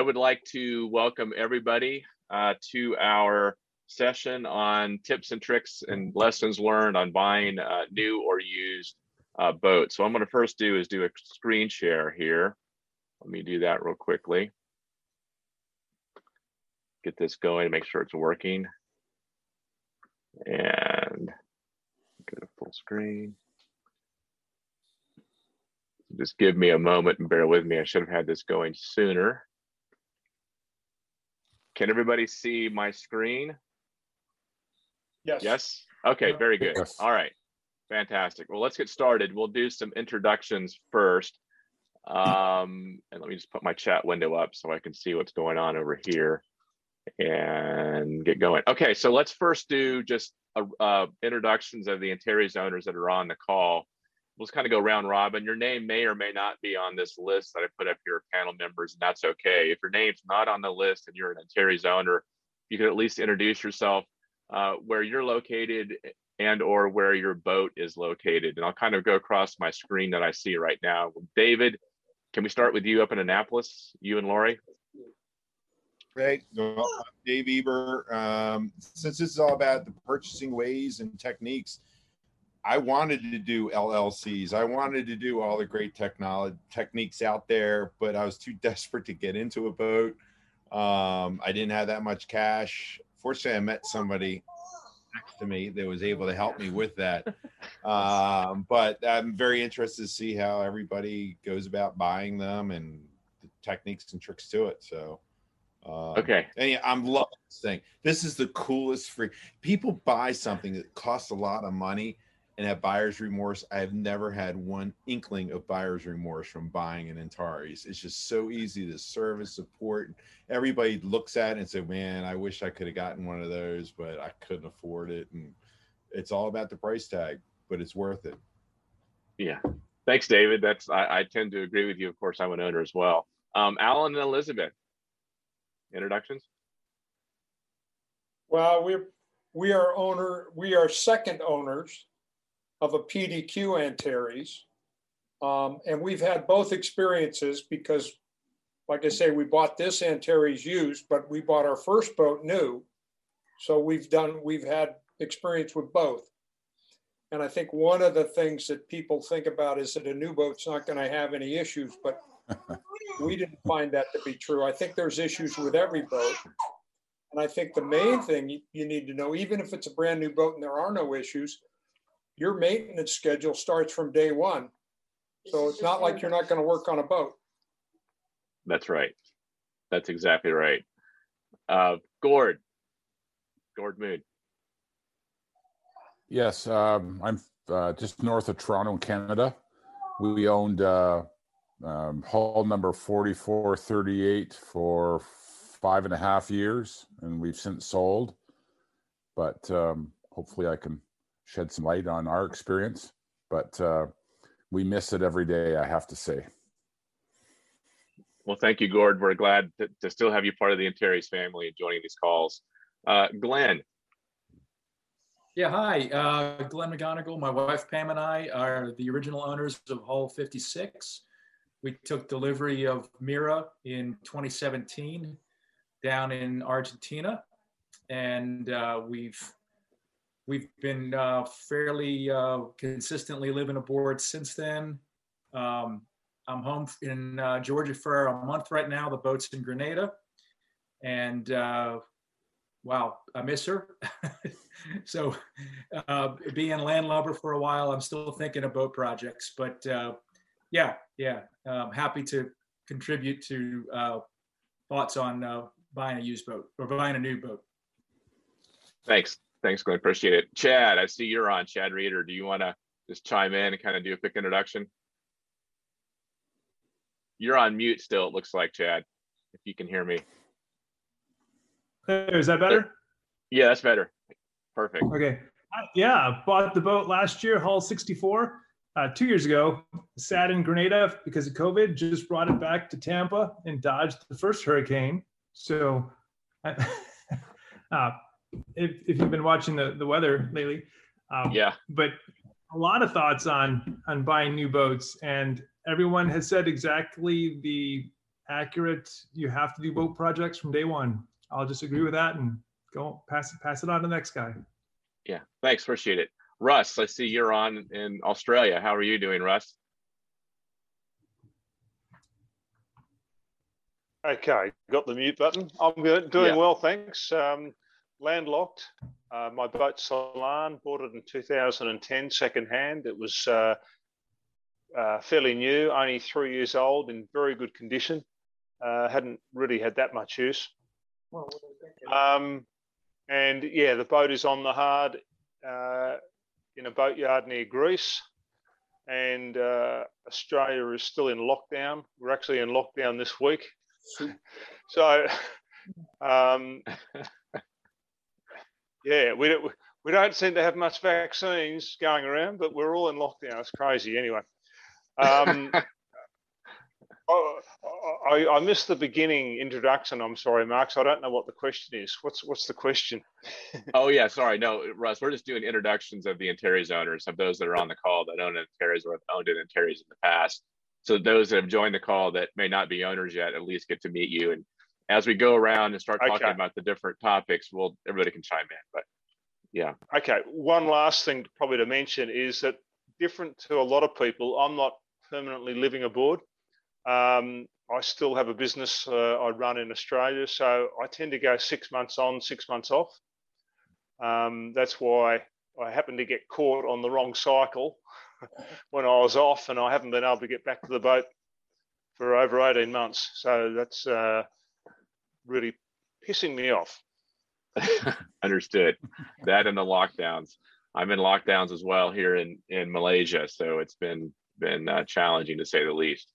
I would like to welcome everybody uh, to our session on tips and tricks and lessons learned on buying uh, new or used uh, boats. So I'm going to first do is do a screen share here. Let me do that real quickly. Get this going make sure it's working. And get a full screen. Just give me a moment and bear with me. I should have had this going sooner. Can everybody see my screen? Yes. Yes? Okay, very good. Yes. All right. Fantastic. Well, let's get started. We'll do some introductions first. Um, and let me just put my chat window up so I can see what's going on over here and get going. Okay, so let's first do just uh, uh, introductions of the Antares owners that are on the call. Just kind of go round robin. Your name may or may not be on this list that I put up here, of panel members, and that's okay. If your name's not on the list and you're an Antares owner, you can at least introduce yourself, uh, where you're located and or where your boat is located. And I'll kind of go across my screen that I see right now. David, can we start with you up in Annapolis, you and Lori? Great. Well, Dave Eber. Um, since this is all about the purchasing ways and techniques, I wanted to do LLCs. I wanted to do all the great technology techniques out there, but I was too desperate to get into a boat. Um, I didn't have that much cash. Fortunately, I met somebody next to me that was able to help me with that. Um, but I'm very interested to see how everybody goes about buying them and the techniques and tricks to it. So. Um, Okay. and yeah, I'm loving this thing. This is the coolest free. People buy something that costs a lot of money and have buyer's remorse. I have never had one inkling of buyer's remorse from buying an Antares. It's just so easy to service, support. Everybody looks at it and say, "Man, I wish I could have gotten one of those, but I couldn't afford it." And it's all about the price tag, but it's worth it. Yeah. Thanks, David. That's I, I tend to agree with you. Of course, I'm an owner as well. Um, Alan and Elizabeth, introductions. Well, we're, we are owner, we are second owners of a PDQ Antares. Um, and we've had both experiences because, like I say, we bought this Antares used, but we bought our first boat new. So we've done, we've had experience with both. And I think one of the things that people think about is that a new boat's not going to have any issues, but we didn't find that to be true. I think there's issues with every boat. And I think the main thing you, you need to know, even if it's a brand new boat and there are no issues, your maintenance schedule starts from day one. So it's not like you're not going to work on a boat. That's right. That's exactly right. Uh, Gord, Gord Mood. Yes, um, I'm uh, just north of Toronto, Canada. We owned uh, um, hull number 4438 for five and a half years, and we've since sold. But um, hopefully, I can shed some light on our experience. But uh, we miss it every day, I have to say. Well, thank you, Gord. We're glad to, to still have you part of the Antares family and joining these calls. Uh, Glenn, Yeah, hi, uh, Glenn McGonigal. My wife Pam and I are the original owners of Hull 56. We took delivery of Mira in 2017 down in Argentina, and uh, we've we've been uh, fairly uh, consistently living aboard since then. Um, I'm home in uh, Georgia for a month right now. The boat's in Grenada, and uh, wow, I miss her. so, uh, being landlubber for a while, I'm still thinking of boat projects. But uh, yeah, yeah, um, happy to contribute to thoughts on buying a used boat or buying a new boat. thanks. Thanks, Glenn. Appreciate it. Chad, I see you're on. Chad Reeder, do you want to just chime in and kind of do a quick introduction? You're on mute still, it looks like, Chad, if you can hear me. Is that better? Yeah, that's better. Perfect. Okay. Uh, Yeah, bought the boat last year, Hull 64, uh, two years ago. Sat in Grenada because of COVID. Just brought it back to Tampa and dodged the first hurricane. So, I, uh, if, if you've been watching the, the weather lately, um, Yeah, but a lot of thoughts on on buying new boats and everyone has said exactly the accurate. You have to do boat projects from day one. I'll just agree with that and go pass it pass it on to the next guy. Yeah, thanks, appreciate it. Russ, I see you're on in Australia. How are you doing, Russ? Okay, got the mute button. I'm good, doing Yeah. well, thanks. Um, landlocked. Uh, my boat Solan bought it in 2010, second hand. It was uh, uh, fairly new, only three years old, in very good condition. Uh, hadn't really had that much use. Um, and yeah, the boat is on the hard uh, in a boatyard near Greece. And uh, Australia is still in lockdown. We're actually in lockdown this week. so, um, yeah, we don't, we don't seem to have much vaccines going around, but we're all in lockdown. It's crazy anyway. Um, oh, I, I missed the beginning introduction. I'm sorry, Mark. So I don't know what the question is. What's what's the question? oh yeah, sorry. No, Russ, we're just doing introductions of the Antares owners, of those that are on the call that own Antares or have owned an Antares in the past. So those that have joined the call that may not be owners yet, at least get to meet you. And as we go around and start talking Okay. about the different topics, we'll everybody can chime in. But yeah, Okay, one last thing probably to mention is that different to a lot of people, I'm not permanently living abroad. Um, I still have a business uh, I run in Australia, so I tend to go six months on, six months off. Um, that's why I happened to get caught on the wrong cycle when I was off, and I haven't been able to get back to the boat for over 18 months. So that's uh, really pissing me off. understood. that and the lockdowns. I'm in lockdowns as well here in in Malaysia, so it's been been uh, challenging to say the least.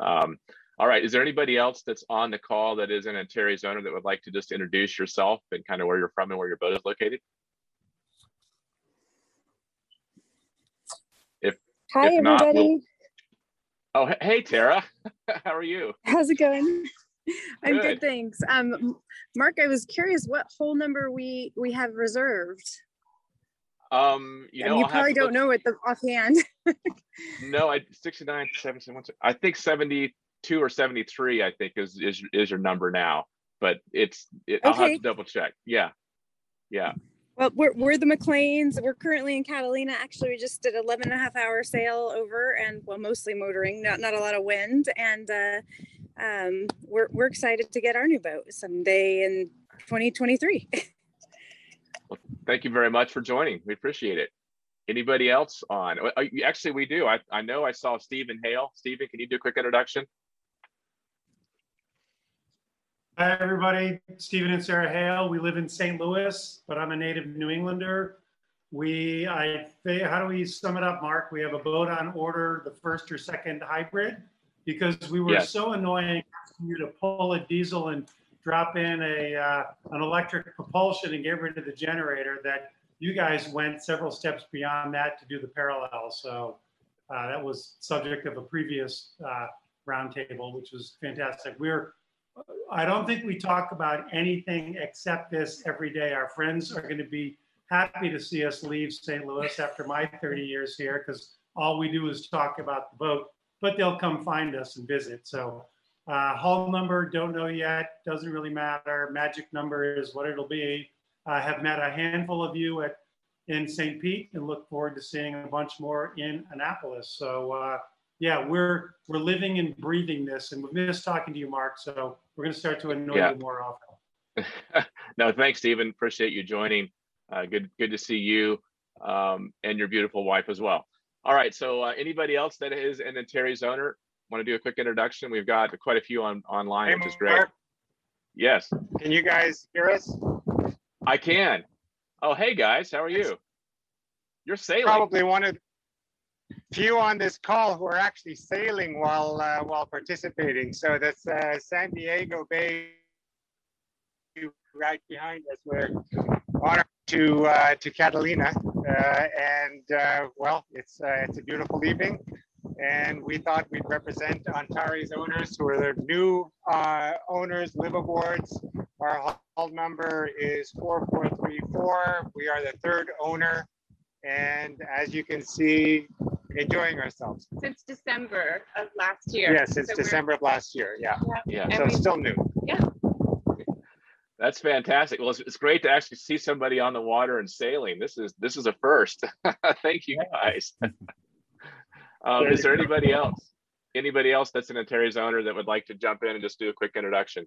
Um, all right, is there anybody else that's on the call that is an Antares owner that would like to just introduce yourself and kind of where you're from and where your boat is located? Hi, If not, we'll- Oh, hey Tara, how are you? How's it going? I'm Good. good, thanks. Um, Mark, I was curious what hole number we we have reserved. Um, you and you I'll probably don't look- know it the offhand. No, I 69, 70, what's it? I think 72 or 73, I think is is is your number now. But it's it, I'll have to double check. Yeah. Yeah. Well, we're, we're the McLeans. We're currently in Catalina. Actually, we just did 11 and a half hour sail over and well, mostly motoring, not, not a lot of wind. And uh, um, we're, we're excited to get our new boat someday in 2023. well, Thank you very much for joining. We appreciate it. Anybody else on? uh, Actually, we do. I, I know I saw Stephen Hale. Stephen, can you do a quick introduction? Hi, everybody. Stephen and Sarah Hale. We live in St. Louis, but I'm a native New Englander. We, I, think- how do we sum it up, Mark? We have a boat on order, the first or second hybrid, because we were Yes. so annoying asking you to pull a diesel and drop in a uh, an electric propulsion and get rid of the generator that you guys went several steps beyond that to do the parallel. So uh, that was subject of a previous uh, roundtable, which was fantastic. We're I don't think we talk about anything except this every day. Our friends are going to be happy to see us leave St. Louis after my 30 years here because all we do is talk about the boat, but they'll come find us and visit. So, uh, hull number, don't know yet, doesn't really matter. Magic number is what it'll be. I have met a handful of you at in St. Pete and look forward to seeing a bunch more in Annapolis. So, uh, yeah, we're we're living and breathing this, and we missed talking to you, Mark. So we're going to start to annoy Yeah. you more often. no, thanks, Stephen. Appreciate you joining. Uh, good, good to see you um, and your beautiful wife as well. All right. So, uh, anybody else that is an Antares owner want to do a quick introduction? We've got quite a few on online, Hey, which is great. Mark, Yes, Can you guys hear us? I can. Oh, hey guys, how are you? You're sailing. Probably one of few on this call who are actually sailing while uh, while participating. So that's uh, San Diego Bay right behind us. We're on our to uh, to Catalina, uh, and uh, well, it's uh, it's a beautiful evening, and we thought we'd represent Antares owners who are the new uh, owners, liveaboards. Our hull number is 4434. We are the third owner, and as you can see enjoying ourselves. Since December of last year. Yeah, since So December of last year. Yeah. Yeah, So it's we- still new. That's fantastic. Well, it's, it's great to actually see somebody on the water and sailing. This is this is a first. Thank you guys. um, is there anybody else? Anybody else that's an Antares owner that would like to jump in and just do a quick introduction?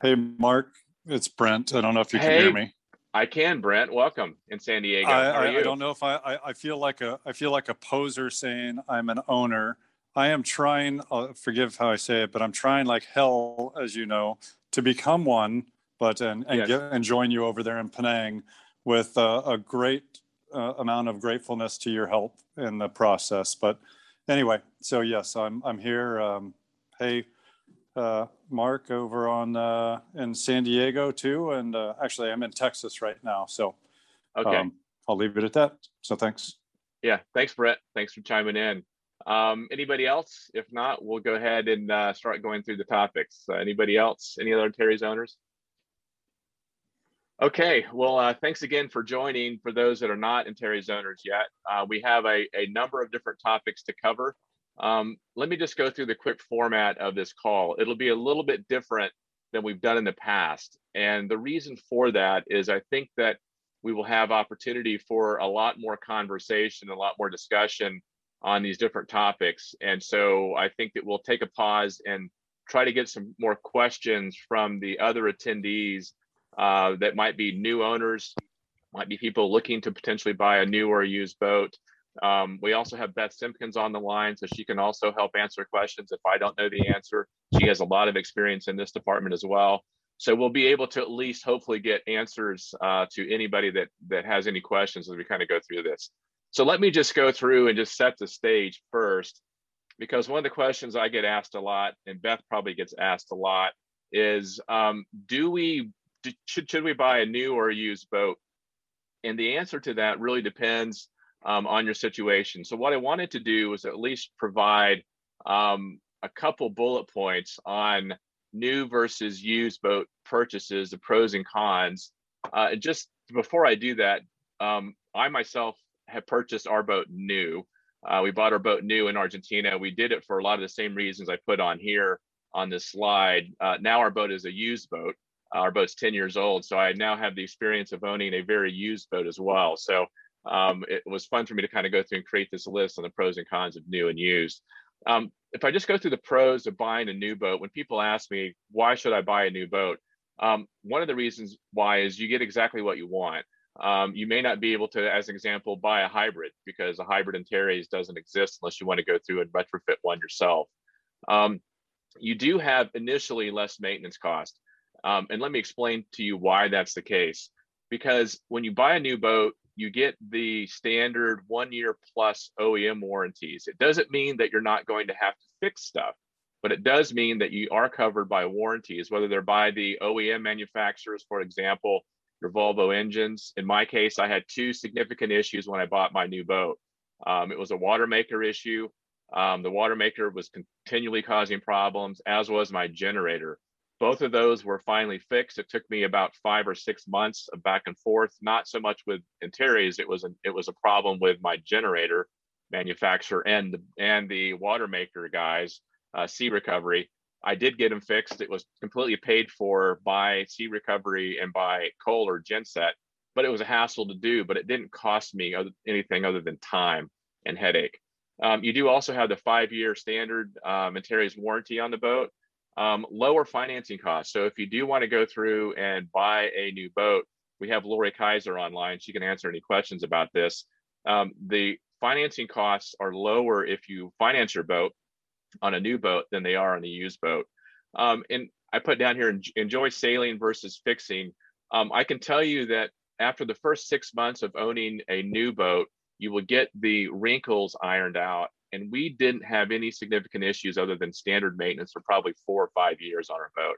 Hey, Mark, it's Brent. I don't know if you can Hey, hear me. I can, Brent. Welcome in San Diego. I, I. I don't know if I, I, I feel like a, I feel like a poser saying I'm an owner. I am trying, uh, forgive how I say it, but I'm trying like hell, as you know, to become one, but, and, and Yes. get, and join you over there in Penang with uh, a great uh, amount of gratefulness to your help in the process. But anyway, so yes, I'm, I'm here. Um, hey, uh, Mark over on uh, in San Diego too, and uh, actually I'm in Texas right now. So Okay. um, I'll leave it at that. So thanks. Yeah, thanks, Brett. Thanks for chiming in. Um, anybody else? If not, we'll go ahead and uh, start going through the topics. Uh, anybody else? Any other Antares owners? Okay, well, uh, thanks again for joining. For those that are not Antares owners yet, uh, we have a, a number of different topics to cover. Um, let me just go through the quick format of this call. It'll be a little bit different than we've done in the past. And the reason for that is I think that we will have opportunity for a lot more conversation, a lot more discussion on these different topics. And so I think that we'll take a pause and try to get some more questions from the other attendees uh, that might be new owners, might be people looking to potentially buy a new or used boat. Um, we also have Beth Simpkins on the line, so she can also help answer questions if I don't know the answer. She has a lot of experience in this department as well. So we'll be able to at least hopefully get answers uh, to anybody that that has any questions as we kind of go through this. So let me just go through and just set the stage first, because one of the questions I get asked a lot, and Beth probably gets asked a lot, is um, do we do, should should we buy a new or a used boat? And the answer to that really depends um, on your situation. So what I wanted to do was at least provide um, a couple bullet points on new versus used boat purchases, the pros and cons. Uh, just before I do that, um, I myself have purchased our boat new. Uh, we bought our boat new in Argentina. We did it for a lot of the same reasons I put on here on this slide. Uh, now our boat is a used boat. Our boat's 10 years old. So I now have the experience of owning a very used boat as well. So um, it was fun for me to kind of go through and create this list on the pros and cons of new and used. Um, if I just go through the pros of buying a new boat, when people ask me, why should I buy a new boat? Um, one of the reasons why is you get exactly what you want. Um, you may not be able to, as an example, buy a hybrid because a hybrid Antares doesn't exist unless you want to go through and retrofit one yourself. Um, you do have initially less maintenance cost. Um, and let me explain to you why that's the case. Because when you buy a new boat, you get the standard one year plus OEM warranties. It doesn't mean that you're not going to have to fix stuff, but it does mean that you are covered by warranties, whether they're by the OEM manufacturers, for example, your Volvo engines. In my case, I had two significant issues when I bought my new boat. Um, it was a water maker issue. Um, the water maker was continually causing problems, as was my generator. Both of those were finally fixed. It took me about five or six months of back and forth. Not so much with Antares. It was a, it was a problem with my generator manufacturer and the and the water maker guys, uh, Sea Recovery. I did get them fixed. It was completely paid for by Sea Recovery and by Kohler Genset, but it was a hassle to do. But it didn't cost me anything other than time and headache. Um, you do also have the five-year standard um, Antares warranty on the boat. Um, lower financing costs. So if you do want to go through and buy a new boat, we have Lori Kaiser online. She can answer any questions about this. Um, the financing costs are lower if you finance your boat on a new boat than they are on a used boat. Um, and I put down here enjoy sailing versus fixing. Um, I can tell you that after the first six months of owning a new boat, you will get the wrinkles ironed out and we didn't have any significant issues other than standard maintenance for probably four or five years on our boat.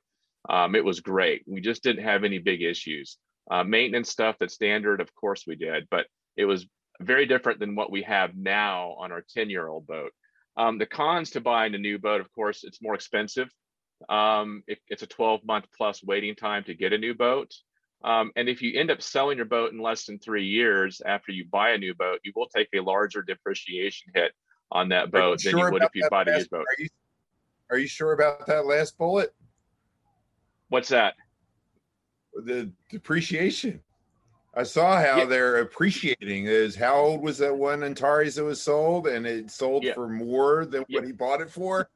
Um, it was great. We just didn't have any big issues. Uh, maintenance stuff that's standard, of course we did, but it was very different than what we have now on our 10 year old boat. Um, the cons to buying a new boat, of course, it's more expensive. Um, it, it's a 12 month plus waiting time to get a new boat. Um, and if you end up selling your boat in less than three years after you buy a new boat, you will take a larger depreciation hit on that Are you boat than you would if you bought a used boat. Are you, are you sure about that last bullet? What's that? The depreciation. I saw how Yeah. they're appreciating is how old was that one Antares that was sold and it sold Yeah. for more than Yeah. what he bought it for?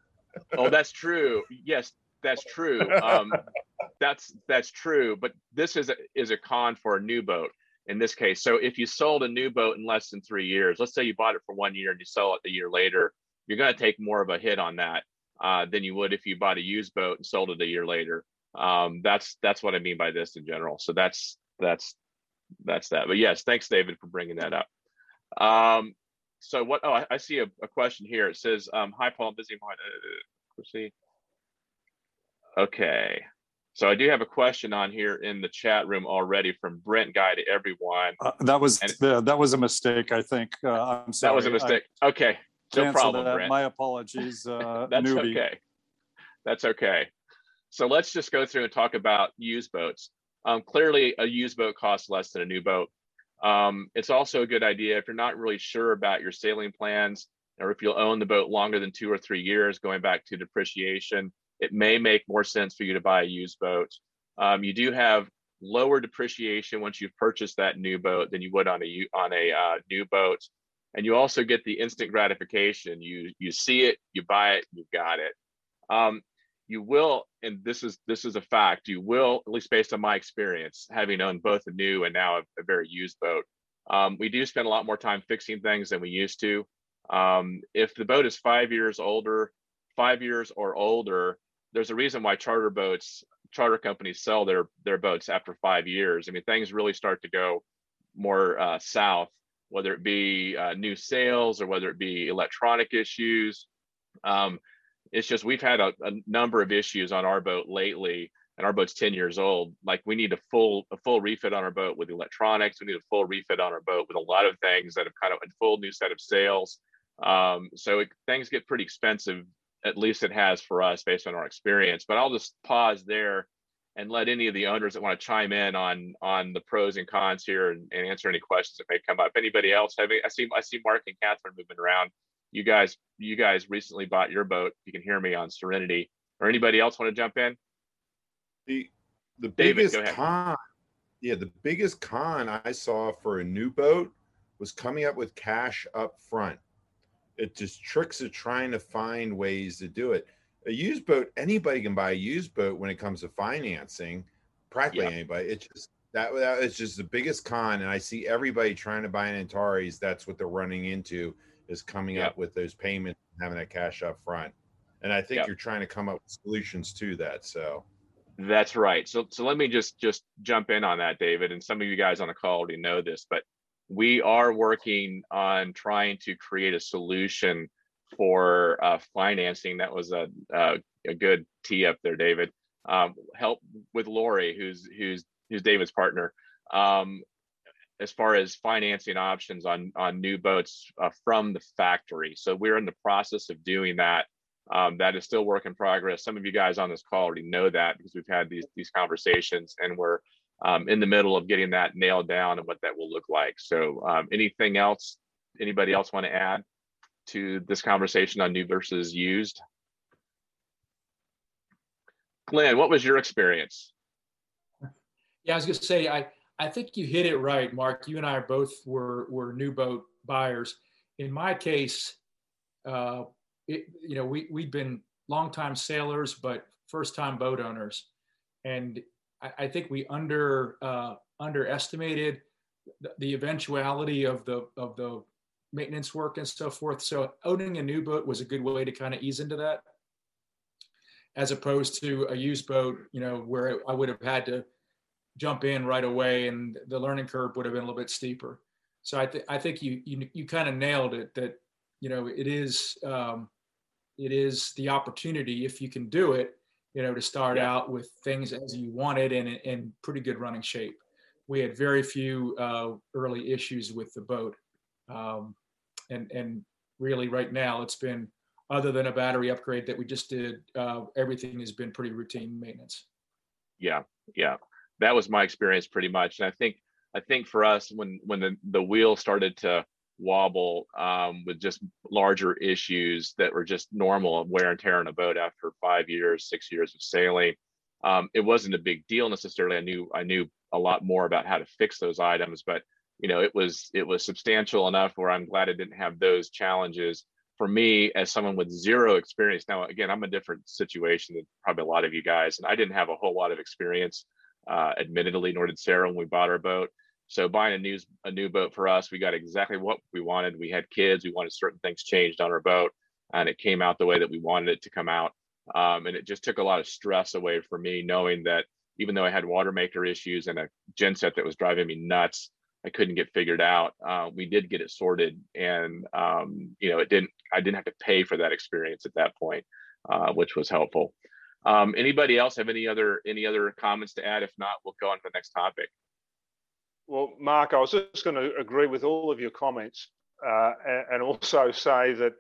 Oh, that's true. Yes, that's true. Um, that's that's true. But this is a, is a con for a new boat in this case. So if you sold a new boat in less than three years, let's say you bought it for one year and you sell it a year later, you're going to take more of a hit on that uh, than you would if you bought a used boat and sold it a year later. Um, that's that's what I mean by this in general. So that's that's that's that. But yes, thanks, David, for bringing that up. Um, so what? Oh, I, I see a, a question here. It says, um, "Hi, Paul. I'm busy. Uh, proceed." Okay. So I do have a question on here in the chat room already from Brent Guy to everyone. Uh, that was uh, that was a mistake. I think. Uh, I'm sorry. That was a mistake. Okay. No problem, that. Brent. My apologies, uh, That's newbie. okay. That's okay. So let's just go through and talk about used boats. Um, clearly, a used boat costs less than a new boat. Um, it's also a good idea if you're not really sure about your sailing plans or if you'll own the boat longer than two or three years, going back to depreciation, it may make more sense for you to buy a used boat. Um, you do have lower depreciation once you've purchased that new boat than you would on a on a uh, new boat, and you also get the instant gratification. You you see it, you buy it, you've got it. Um, you will, and this is this is a fact. You will, at least based on my experience, having owned both a new and now a, a very used boat. Um, we do spend a lot more time fixing things than we used to. Um, if the boat is five years older, five years or older, there's a reason why charter boats, charter companies sell their their boats after five years. I mean, things really start to go more uh, south, whether it be uh, new sails or whether it be electronic issues. Um, it's just we've had a, a number of issues on our boat lately, and our boat's 10 years old. Like we need a full a full refit on our boat with electronics. We need a full refit on our boat with a lot of things that have kind of a full new set of sails. Um, so it, things get pretty expensive. At least it has for us based on our experience. But I'll just pause there and let any of the owners that want to chime in on on the pros and cons here and, and answer any questions that may come up. Anybody else having? I see I see Mark and Catherine moving around. You guys you guys recently bought your boat. You can hear me on Serenity. Or anybody else want to jump in? The the David, biggest con, yeah, the biggest con I saw for a new boat was coming up with cash up front. It just tricks of trying to find ways to do it. A used boat, anybody can buy a used boat when it comes to financing. Practically Yeah. anybody. It's just that that is just the biggest con, and I see everybody trying to buy an Antares. That's what they're running into is coming Yeah. up with those payments, and having that cash up front. And I think Yeah. you're trying to come up with solutions to that. So. That's right. So so let me just just jump in on that, David. And some of you guys on the call already know this, but we are working on trying to create a solution for uh, financing. That was a a, a good tee up there, David. Um, help with Lori, who's who's who's David's partner. Um, as far as financing options on on new boats uh, from the factory. So we're in the process of doing that. Um, that is still work in progress. Some of you guys on this call already know that because we've had these these conversations, and we're um, in the middle of getting that nailed down and what that will look like. So, um, anything else? Anybody else want to add to this conversation on new versus used? Glenn, what was your experience? Yeah, I was gonna say, I, I think you hit it right, Mark. You and I both were, were new boat buyers. In my case, uh, it, you know, we, we'd been longtime sailors, but first time boat owners. And I, I think we under, uh, underestimated the, the eventuality of the, of the maintenance work and so forth. So owning a new boat was a good way to kind of ease into that as opposed to a used boat, you know, where I would have had to jump in right away and the learning curve would have been a little bit steeper. So I, th- I think you, you, you kind of nailed it that, you know, it is, um, it is the opportunity if you can do it, you know, to start Yeah. out with things as you wanted and in pretty good running shape. We had very few uh, early issues with the boat. Um, and, and really right now it's been, other than a battery upgrade that we just did, uh, everything has been pretty routine maintenance. Yeah, yeah. That was my experience pretty much. And I think I think for us when when the the wheel started to wobble um, with just larger issues that were just normal wear and tear on a boat after five years, six years of sailing. Um, it wasn't a big deal necessarily. I knew I knew a lot more about how to fix those items, but you know it was it was substantial enough where I'm glad I didn't have those challenges for me as someone with zero experience. Now again, I'm a different situation than probably a lot of you guys, and I didn't have a whole lot of experience, uh, admittedly, nor did Sarah when we bought our boat. So buying a new a new boat for us, we got exactly what we wanted. We had kids, we wanted certain things changed on our boat, and it came out the way that we wanted it to come out. Um, and it just took a lot of stress away from me, knowing that even though I had water maker issues and a genset that was driving me nuts, I couldn't get figured out. Uh, we did get it sorted, and um, you know, it didn't. I didn't have to pay for that experience at that point, uh, which was helpful. Um, anybody else have any other any other comments to add? If not, we'll go on to the next topic. Well, Mark, I was just going to agree with all of your comments uh, and also say that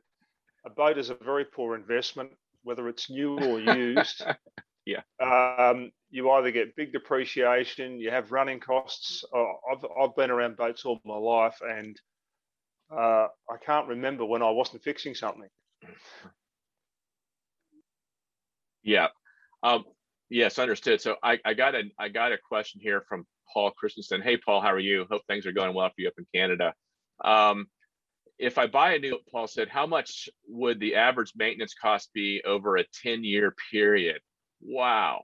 a boat is a very poor investment, whether it's new or used. yeah. Um, you either get big depreciation, you have running costs. I've, I've been around boats all my life and uh, I can't remember when I wasn't fixing something. Yeah. Um, yes, understood. So I, I got a I got a question here from Paul Christensen. Hey, Paul, how are you? Hope things are going well for you up in Canada. Um, if I buy a new, Paul said, how much would the average maintenance cost be over a 10 year period? Wow.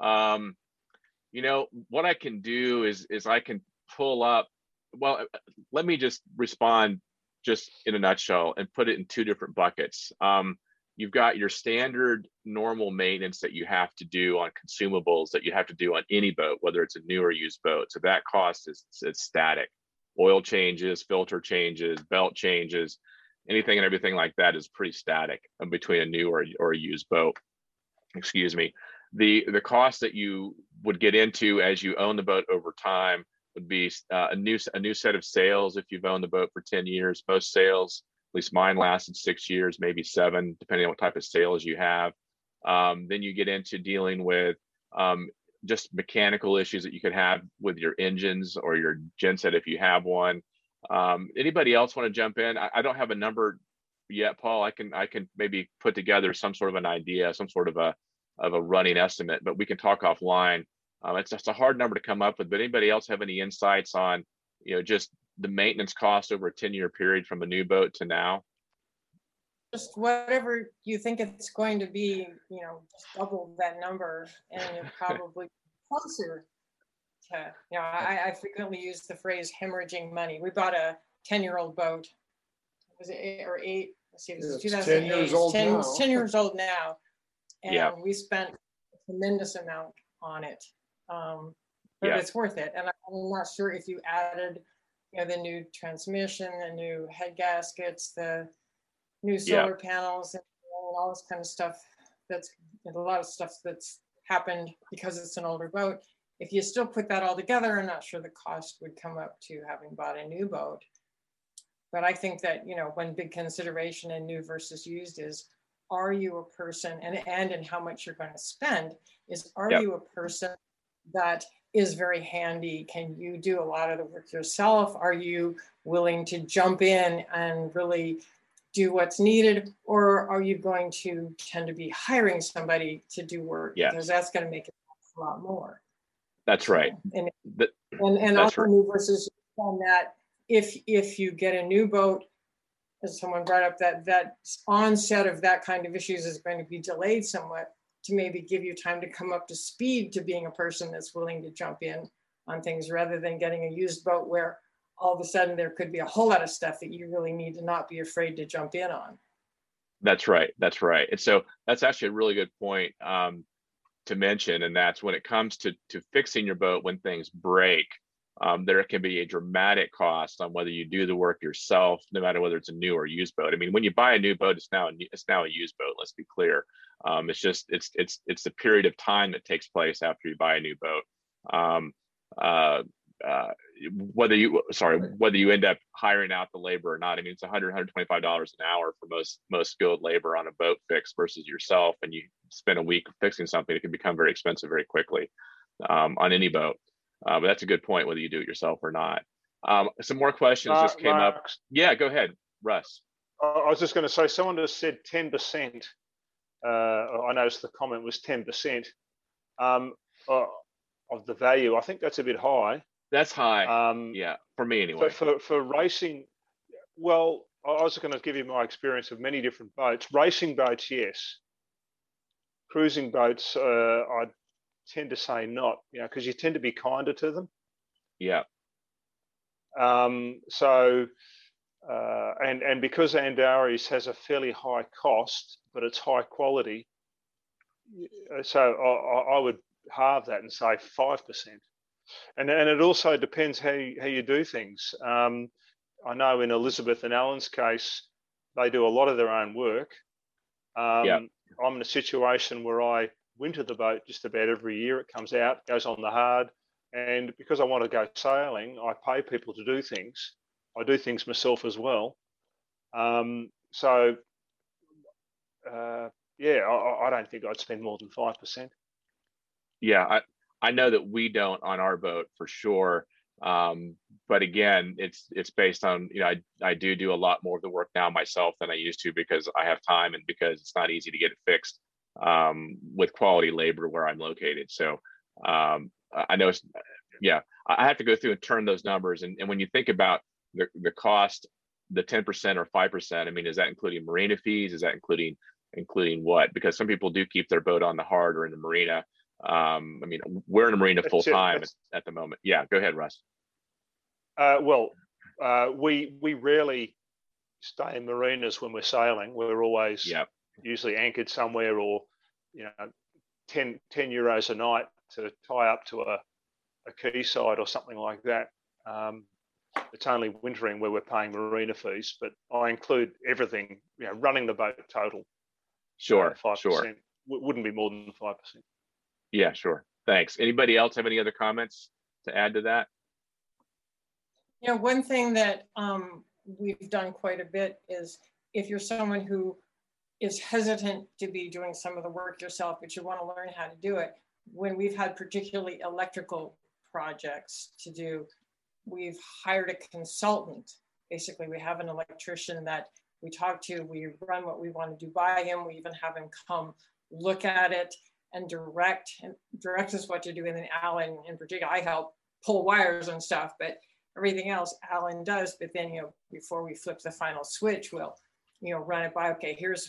Um, you know, what I can do is, is I can pull up, well, let me just respond just in a nutshell and put it in two different buckets. Um, you've got your standard normal maintenance that you have to do on consumables that you have to do on any boat, whether it's a new or used boat. So that cost is it's static. Oil changes, filter changes, belt changes, anything and everything like that is pretty static between a new or, or a used boat. Excuse me. The the cost that you would get into as you own the boat over time would be uh, a new a new set of sails if you've owned the boat for 10 years. Most sails least mine lasted six years, maybe seven, depending on what type of sails you have. Um, then you get into dealing with um, just mechanical issues that you could have with your engines or your genset if you have one. Um, anybody else want to jump in? I, I, don't have a number yet, Paul. I can I can maybe put together some sort of an idea, some sort of a of a running estimate, but we can talk offline. Um, it's just a hard number to come up with. But anybody else have any insights on you know just the maintenance cost over a 10 year period from a new boat to now? Just whatever you think it's going to be, you know, just double that number and you're probably closer to, you know, I, I frequently use the phrase hemorrhaging money. We bought a 10 year old boat. Was it eight or eight? Let's see, it was 2008. 10 years old 10, now. 10 years old now. And yeah. we spent a tremendous amount on it. Um, but yeah. it's worth it. And I'm not sure if you added you know, the new transmission, the new head gaskets, the new solar yeah. panels, and all this kind of stuff. That's a lot of stuff that's happened because it's an older boat. If you still put that all together, I'm not sure the cost would come up to having bought a new boat. But I think that, you know, one big consideration in new versus used is are you a person and and in how much you're going to spend is are yep. you a person that is very handy. Can you do a lot of the work yourself? Are you willing to jump in and really do what's needed? Or are you going to tend to be hiring somebody to do work? Yes. Because that's going to make it a lot more. That's right. And, the, and, and also right. new versus on that, if if you get a new boat, as someone brought up, that that onset of that kind of issues is going to be delayed somewhat to maybe give you time to come up to speed to being a person that's willing to jump in on things rather than getting a used boat where all of a sudden there could be a whole lot of stuff that you really need to not be afraid to jump in on. That's right. That's right. And so that's actually a really good point um, to mention. And that's when it comes to to fixing your boat when things break um, there can be a dramatic cost on whether you do the work yourself, no matter whether it's a new or used boat. I mean, when you buy a new boat, it's now a, it's now a used boat. Let's be clear. Um, it's just it's it's it's the period of time that takes place after you buy a new boat. Um, uh, uh, whether you sorry whether you end up hiring out the labor or not. I mean, it's 100 125 dollars an hour for most most skilled labor on a boat fix versus yourself, and you spend a week fixing something, it can become very expensive very quickly. um, on any boat. Uh, but that's a good point, whether you do it yourself or not. Um, some more questions Mark- just came up. Yeah, go ahead, Russ. I I was just going to say, someone just said ten percent. Uh, I noticed the comment was ten percent um, uh, of the value. I think that's a bit high. That's high. Um, yeah, for me anyway. For, for for racing, well, I I was going to give you my experience of many different boats. Racing boats, yes. Cruising boats, uh, I tend to say not. You know, because you tend to be kinder to them. Yeah. Um, so, uh, and and because Antares has a fairly high cost, but it's high quality, so I, I- would halve that and say five percent. And and it also depends how you, how you do things. Um, I know in Elizabeth and Alan's case, they do a lot of their own work. Um, Yeah. I'm in a situation where I winter the boat just about every year. It comes out, goes on the hard, and because I want to go sailing, I pay people to do things. I do things myself as well. Um, so, uh, yeah, I, I- don't think I'd spend more than five percent. yeah i i know that we don't on our boat for sure um but again it's it's based on you know i i do do a lot more of the work now myself than i used to because i have time and because it's not easy to get it fixed um with quality labor where i'm located so um i know it's yeah i I have to go through and turn those numbers and, and when you think about the, the cost the 10% or 5% i mean is that including marina fees is that including including what because some people do keep their boat on the hard or in the marina um, I mean, we're in a marina full time at, at the moment. Yeah, go ahead, Russ. Uh, well, uh, we we rarely stay in marinas when we're sailing. We're always Yeah. usually anchored somewhere, or you know, 10, 10 euros a night to tie up to a, a quayside or something like that. Um, it's only wintering where we're paying marina fees, but I include everything. You know, running the boat total. Sure, five sure. percent wouldn't be more than five percent. Yeah, sure. Thanks. Anybody else have any other comments to add to that? You know, one thing that um, we've done quite a bit is if you're someone who is hesitant to be doing some of the work yourself, but you want to learn how to do it, when we've had particularly electrical projects to do, we've hired a consultant. Basically, we have an electrician that we talk to, we run what we want to do by him, we even have him come look at it and direct and direct us what to do. And then Alan, in particular, I help pull wires and stuff, but everything else Alan does. But then, you know, before we flip the final switch, we'll, you know, run it by. Okay, here's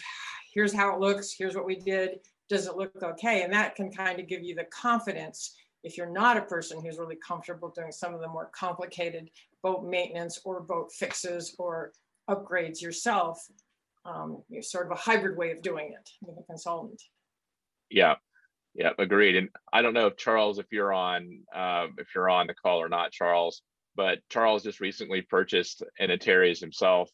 here's how it looks. Here's what we did. Does it look okay? And that can kind of give you the confidence if you're not a person who's really comfortable doing some of the more complicated boat maintenance or boat fixes or upgrades yourself. Um, you're sort of a hybrid way of doing it with a consultant. Yeah, yeah, agreed. And I don't know if Charles, if you're on, uh, if you're on the call or not, Charles, but Charles just recently purchased an Antares himself.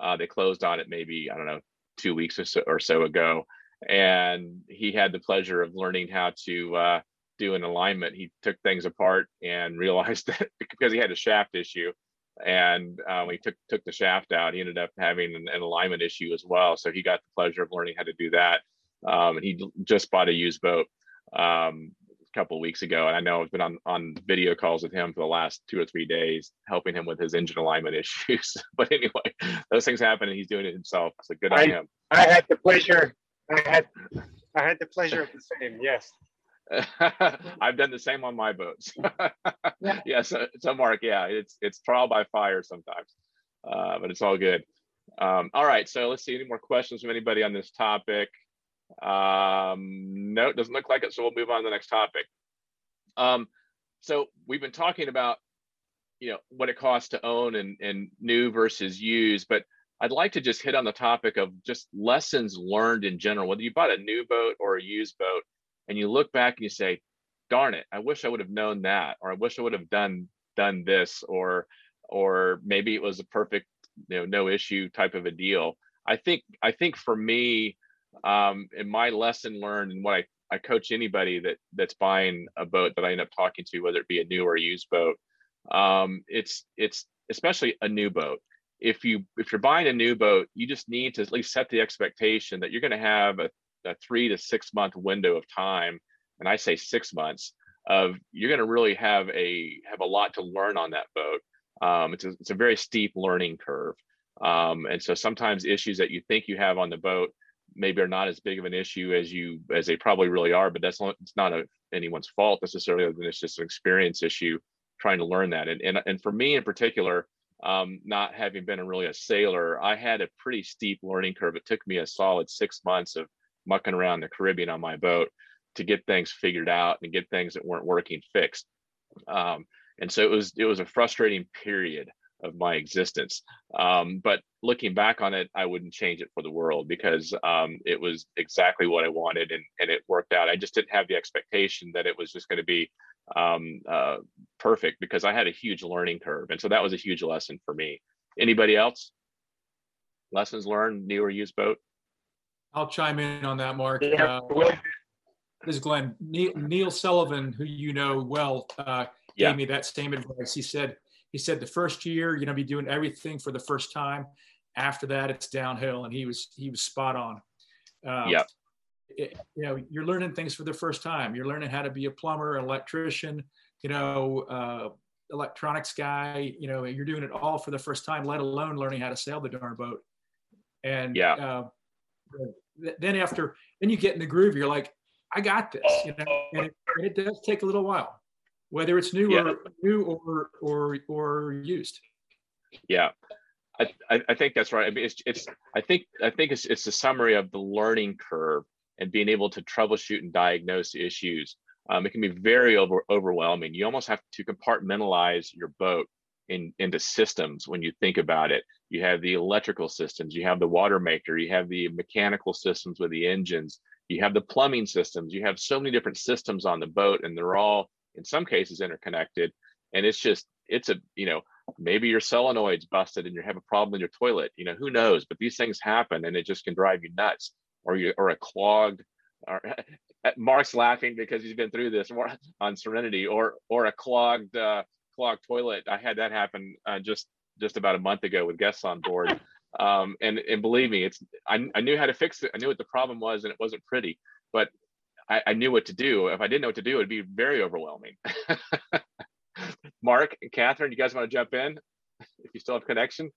Uh, they closed on it maybe I don't know two weeks or so, or so ago, and he had the pleasure of learning how to uh, do an alignment. He took things apart and realized that because he had a shaft issue, and uh, when he took took the shaft out, he ended up having an, an alignment issue as well. So he got the pleasure of learning how to do that. Um, and he just bought a used boat um, a couple of weeks ago, and I know I've been on on video calls with him for the last two or three days, helping him with his engine alignment issues. but anyway, those things happen, and he's doing it himself. So good on I- him. I had the pleasure, I had, I had the pleasure of the same, yes. I've done the same on my boats. yeah. so, so Mark, yeah, it's it's trial by fire sometimes, uh, but it's all good. Um, all right, so let's see any more questions from anybody on this topic. Um, no, it doesn't look like it, so we'll move on to the next topic. Um, so we've been talking about, you know, what it costs to own and, and new versus used, but I'd like to just hit on the topic of just lessons learned in general, whether you bought a new boat or a used boat, and you look back and you say, darn it, I wish I would have known that, or I wish I would have done done this, or or maybe it was a perfect, you know, no issue type of a deal. I think I think for me, um, in my lesson learned and what I, I coach anybody that that's buying a boat that I end up talking to, whether it be a new or a used boat, um, it's it's especially a new boat. If you if you're buying a new boat, you just need to at least set the expectation that you're going to have a, a three to six month window of time, and I say six months of you're going to really have a have a lot to learn on that boat. Um, it's a, it's a very steep learning curve, um, and so sometimes issues that you think you have on the boat maybe are not as big of an issue as you as they probably really are. But that's not it's not a, anyone's fault necessarily. Other than It's just an experience issue trying to learn that. And and and for me in particular, um, not having been a really a sailor, I had a pretty steep learning curve. It took me a solid six months of mucking around the Caribbean on my boat to get things figured out and get things that weren't working fixed. Um, and so it was it was a frustrating period of my existence. Um, but looking back on it, I wouldn't change it for the world because um, it was exactly what I wanted and, and it worked out. I just didn't have the expectation that it was just going to be um, uh, perfect because I had a huge learning curve. And so that was a huge lesson for me. Anybody else? Lessons learned, new or used boat? I'll chime in on that, Mark. Uh, this is Glenn. Neil, Neil, Sullivan, who you know well, uh, yeah. gave me that same advice. He said, he said the first year you're gonna be doing everything for the first time. After that, it's downhill, and he was he was spot on. Um, yeah. It, you know, you're learning things for the first time. You're learning how to be a plumber, electrician, you know, uh, electronics guy. You know, you're doing it all for the first time, let alone learning how to sail the darn boat. And yeah. Uh, then after, then you get in the groove. You're like, I got this, you know, and it, and it does take a little while, whether it's new Yeah. or new or or or used. Yeah, I, I, I think that's right. I mean, it's, it's, I think, I think it's, it's a summary of the learning curve and being able to troubleshoot and diagnose issues. Um, it can be very over, overwhelming. You almost have to compartmentalize your boat in, into systems when you think about it. You have the electrical systems, you have the water maker, you have the mechanical systems with the engines, you have the plumbing systems, you have so many different systems on the boat, and they're all in some cases interconnected. And it's just, it's a, you know, maybe your solenoid's busted and you have a problem in your toilet. You know, who knows? But these things happen and it just can drive you nuts. Or you or a clogged or Mark's laughing because he's been through this on Serenity or or a clogged uh, clogged toilet. I had that happen uh, just just about a month ago with guests on board. Um, and and believe me, it's I, I knew how to fix it. I knew what the problem was, and it wasn't pretty, but I, I knew what to do. If I didn't know what to do, it'd be very overwhelming. Mark and Catherine, you guys want to jump in? If you still have connection,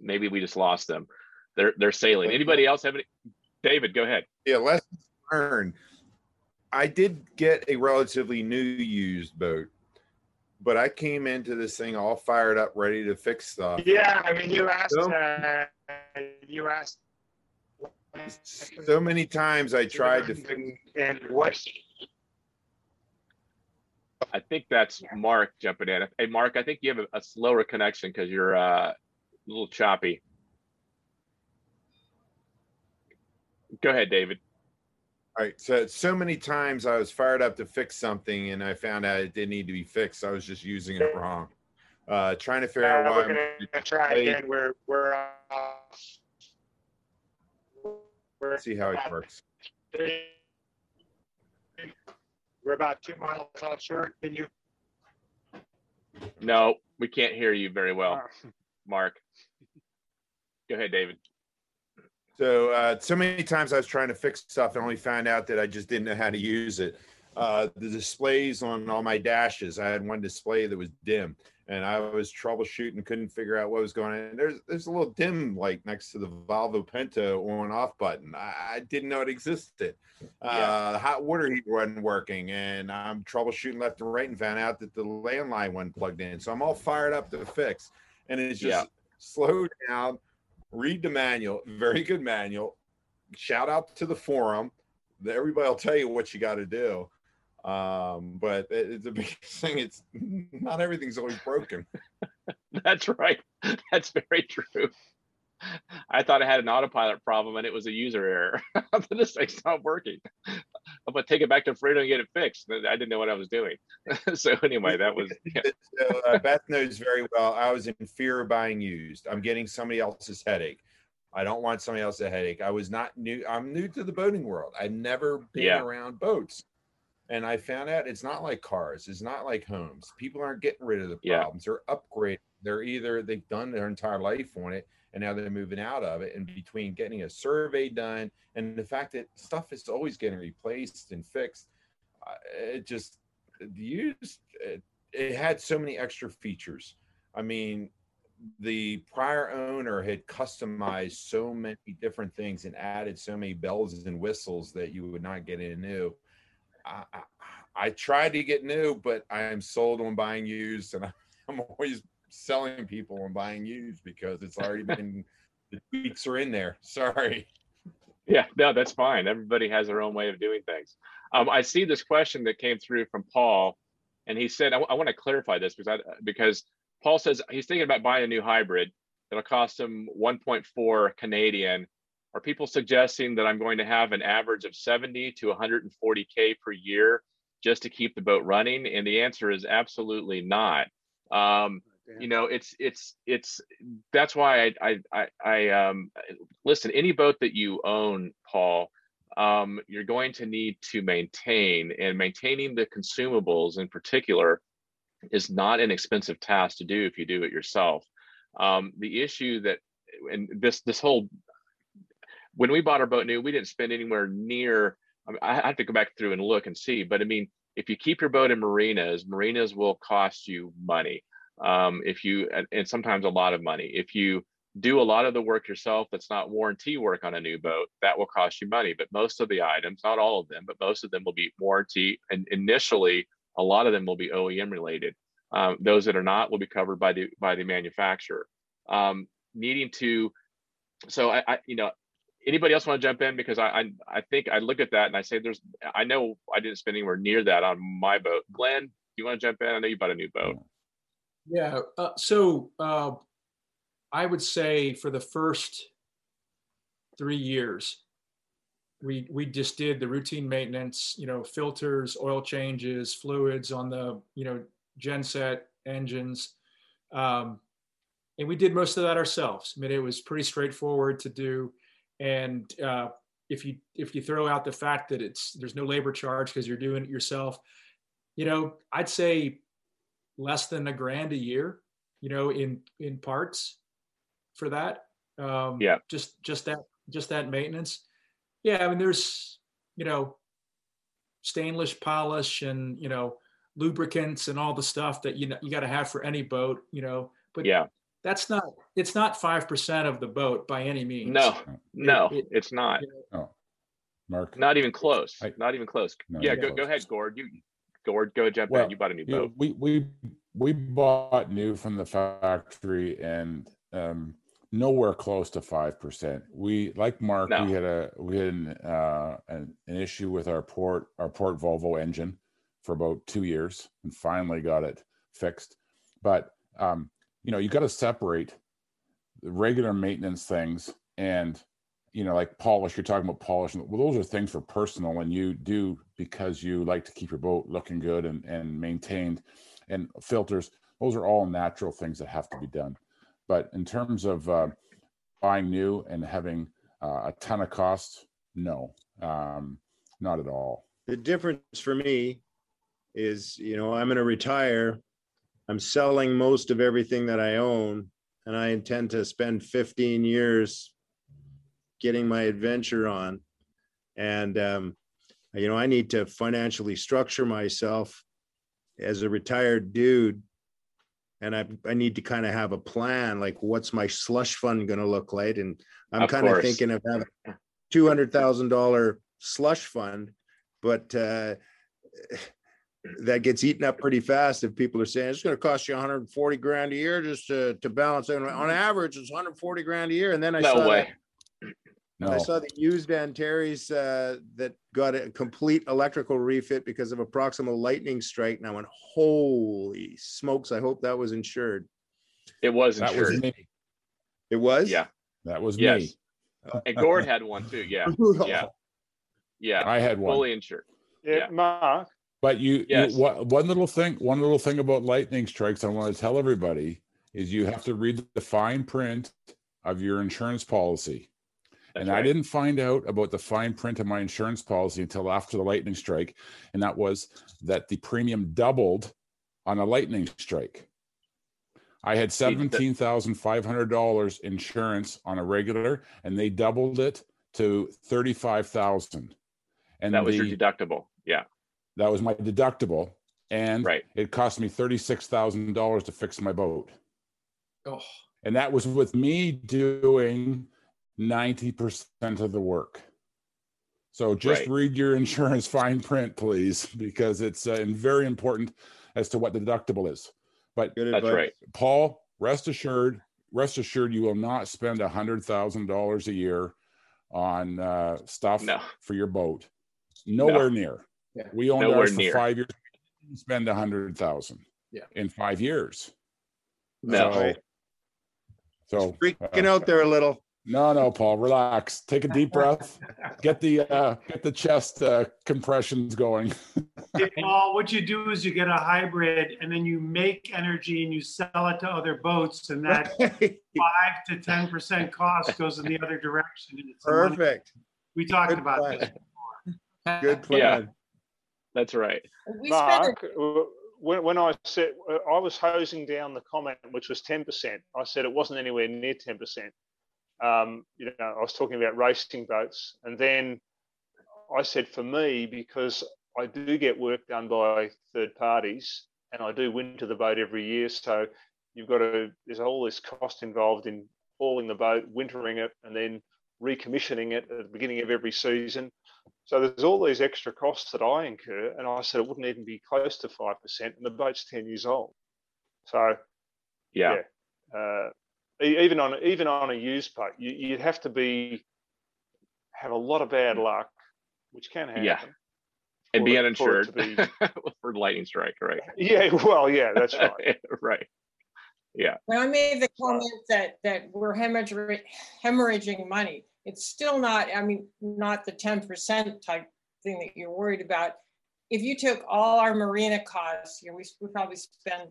maybe we just lost them. They're they're sailing. Anybody else have any? David, go ahead. Yeah, lessons learned. I did get a relatively new used boat, but I came into this thing all fired up, ready to fix stuff. Yeah, I mean, you asked, So- uh, you asked. So many times I tried to fix And what, I think that's Mark jumping in. Hey, Mark, I think you have a, a slower connection because you're uh, a little choppy. Go ahead, David. All right. So so many times I was fired up to fix something and I found out it didn't need to be fixed. I was just using it wrong. Uh, trying to figure out uh, why. we're I'm- gonna try again, we're, we're, uh, we're, see how it works. we're about two miles offshore. Can you? No, we can't hear you very well, Mark. Go ahead, David. So uh, so many times I was trying to fix stuff and only found out that I just didn't know how to use it. Uh, the displays on all my dashes, I had one display that was dim, and I was troubleshooting, couldn't figure out what was going on. There's there's a little dim light next to the Volvo Penta on off button. I, I didn't know it existed. Uh, the hot water heater wasn't working, and I'm troubleshooting left and right, and found out that the landline wasn't plugged in. So I'm all fired up to fix, and it's just Yeah. slow down, read the manual, very good manual. Shout out to the forum. Everybody will tell you what you got to do. Um, but it- it's a big thing. It's not everything's always broken. That's right. That's very true. I thought I had an autopilot problem and it was a user error. this thing's not working. I'm gonna take it back to Fredo and get it fixed. I didn't know what I was doing. so anyway, that was yeah. So, uh, Beth knows very well. I was in fear of buying used. I'm getting somebody else's headache. I don't want somebody else's headache. I was not new. I'm new to the boating world. I've never been Yeah. around boats. And I found out it's not like cars. It's not like homes. People aren't getting rid of the Yeah. problems. They're upgrading. They're either they've done their entire life on it and now they're moving out of it. And between getting a survey done and the fact that stuff is always getting replaced and fixed, uh, it just the use it, it had so many extra features. I mean, the prior owner had customized so many different things and added so many bells and whistles that you would not get in new. I, I, I tried to get new, but I am sold on buying used, and I'm always selling people and buying used because it's already been the tweaks are in there. Sorry. Yeah, no, that's fine. Everybody has their own way of doing things. Um, I see this question that came through from Paul, and he said, I, I want to clarify this because I, because Paul says he's thinking about buying a new hybrid. that'll cost him 1.4 Canadian. Are people suggesting that I'm going to have an average of 70 to 140k per year just to keep the boat running? And the answer is absolutely not. Um, you know, it's it's it's that's why I I I, I um listen. Any boat that you own, Paul, um, you're going to need to maintain, and maintaining the consumables in particular is not an expensive task to do if you do it yourself. Um, the issue that, and this this whole, when we bought our boat new, we didn't spend anywhere near. I, mean, I have to go back through and look and see, but I mean, if you keep your boat in marinas, marinas will cost you money. Um, if you and, sometimes a lot of money. If you do a lot of the work yourself that's not warranty work on a new boat, that will cost you money. But most of the items, not all of them, but most of them will be warranty and initially a lot of them will be OEM related. Um, those that are not will be covered by the by the manufacturer. Um, needing to, so I, I, you know, anybody else want to jump in because I, I I think I look at that and I say there's I know I didn't spend anywhere near that on my boat. Glenn, do you want to jump in? I know you bought a new boat. Yeah. Uh, so uh, I would say for the first three years, we we just did the routine maintenance, you know, filters, oil changes, fluids on the you know genset engines, um, and we did most of that ourselves. I mean, it was pretty straightforward to do, and uh, if you if you throw out the fact that it's there's no labor charge because you're doing it yourself, you know, I'd say less than a grand a year, you know, in in parts for that. Um, yeah. Just just that just that maintenance yeah, I mean, there's, you know, stainless polish and, you know, lubricants and all the stuff that you know you got to have for any boat, you know. But yeah, that's not it's not five percent of the boat by any means. No, no, it, it, it's not. You know, oh. Mark, not even close. I, not even close. No, yeah, go, close. go ahead, Gord. You, Gord, go jump well, in. You bought a new boat. we we we bought new from the factory, and um, nowhere close to five percent. We like Mark. No. We had a we had an, uh, an, an issue with our port our port Volvo engine for about two years, and finally got it fixed. But um, you know, you got to separate the regular maintenance things and you know, like polish. You're talking about polish. Well, those are things for personal, and you do because you like to keep your boat looking good and and maintained. And filters, those are all natural things that have to be done. But in terms of uh, buying new and having uh, a ton of costs, no, um, not at all. The difference for me is, you know, I'm going to retire. I'm selling most of everything that I own, and I intend to spend 15 years getting my adventure on. And, um, you know, I need to financially structure myself as a retired dude and I, I need to kind of have a plan like what's my slush fund going to look like and i'm kind of thinking of having $200000 slush fund but uh, that gets eaten up pretty fast if people are saying it's going to cost you 140 grand a year just to, to balance it on average it's 140 grand a year and then i no saw way. No. I saw the used Antares uh, that got a complete electrical refit because of a proximal lightning strike. And I went, holy smokes! I hope that was insured. It was that insured. was me. It was. Yeah, that was yes. me. And Gord had one too. Yeah, yeah, yeah. I had one fully insured. Yeah, yeah. Mark. But you, yes. you what, one little thing, one little thing about lightning strikes I want to tell everybody is you have to read the fine print of your insurance policy That's and right. I didn't find out about the fine print of my insurance policy until after the lightning strike. And that was that the premium doubled on a lightning strike. I had $17,500 insurance on a regular and they doubled it to 35,000. And that was the, your deductible. Yeah. That was my deductible. And Right. it cost me $36,000 to fix my boat. Oh, And that was with me doing 90% of the work. So just Right. read your insurance fine print, please, because it's uh, very important as to what the deductible is. But That's advice. right. Paul, rest assured, rest assured, you will not spend a hundred thousand dollars a year on uh, stuff No. for your boat. Nowhere near. Yeah. We owned Nowhere ours for near. five years. We didn't Spend a hundred thousand. Yeah. In five years. No. So, so Freaking uh, out there a little. No, no, Paul, relax. Take a deep breath. Get the uh, get the chest uh, compressions going. Hey, Paul, what you do is you get a hybrid and then you make energy and you sell it to other boats and that five to ten percent cost goes in the other direction. and it's the money- Perfect. We talked Good about plan. this. Good plan. Yeah. That's right. We Mark, when, when I said, uh, I was hosing down the comment, which was 10%. I said it wasn't anywhere near 10%. Um, you know, I was talking about racing boats. And then I said, for me, because I do get work done by third parties and I do winter the boat every year. So you've got to, there's all this cost involved in hauling the boat, wintering it, and then recommissioning it at the beginning of every season. So there's all these extra costs that I incur, and I said it wouldn't even be close to five percent, and the boat's ten years old. So Yeah. yeah, uh, even on even on a used boat, you, you'd have to be have a lot of bad mm. luck, which can happen. Yeah. And for be it- for it uninsured for lightning strike, right? Yeah, well, yeah, that's right. right. Yeah. When I made the comment that, that we're hemorrhaging, hemorrhaging money, it's still not, I mean, not the ten percent type thing that you're worried about. If you took all our marina costs, you know, we, we probably spend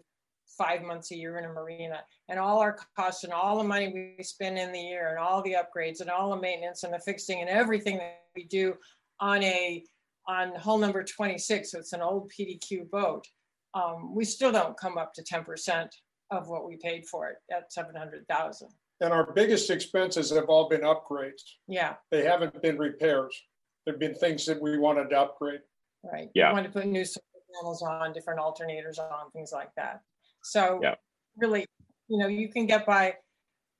five months a year in a marina and all our costs and all the money we spend in the year and all the upgrades and all the maintenance and the fixing and everything that we do on a, on hull number twenty-six, so it's an old PDQ boat. Um, we still don't come up to ten percent of what we paid for it at seven hundred thousand. And our biggest expenses have all been upgrades. Yeah, They haven't been repairs. There've been things that we wanted to upgrade. right. Yeah. We wanted to put new solar panels on, different alternators on, things like that. So Yeah. really, you know, you can get by,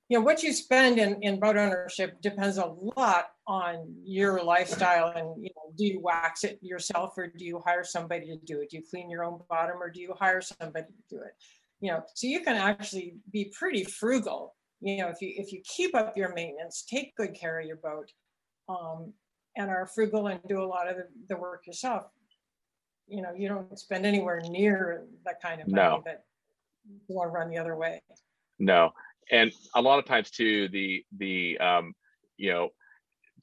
you know, what you spend in, in boat ownership depends a lot on your lifestyle and, you know, do you wax it yourself or do you hire somebody to do it? Do you clean your own bottom or do you hire somebody to do it? You know, so you can actually be pretty frugal, you know, if you, if you keep up your maintenance, take good care of your boat, um, and are frugal and do a lot of the, the work yourself, you know, you don't spend anywhere near that kind of money No. that to run the other way. No. And a lot of times too, the the um, you know,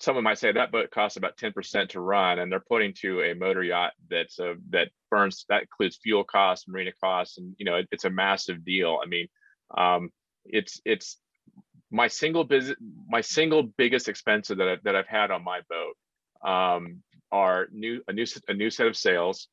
someone might say that boat costs about 10% to run and they're putting to a motor yacht that's a that burns that includes fuel costs, marina costs, and you know, it, it's a massive deal. I mean, um, it's it's my single business my single biggest expense that I've, that I've had on my boat um, are new a new a new set of sails.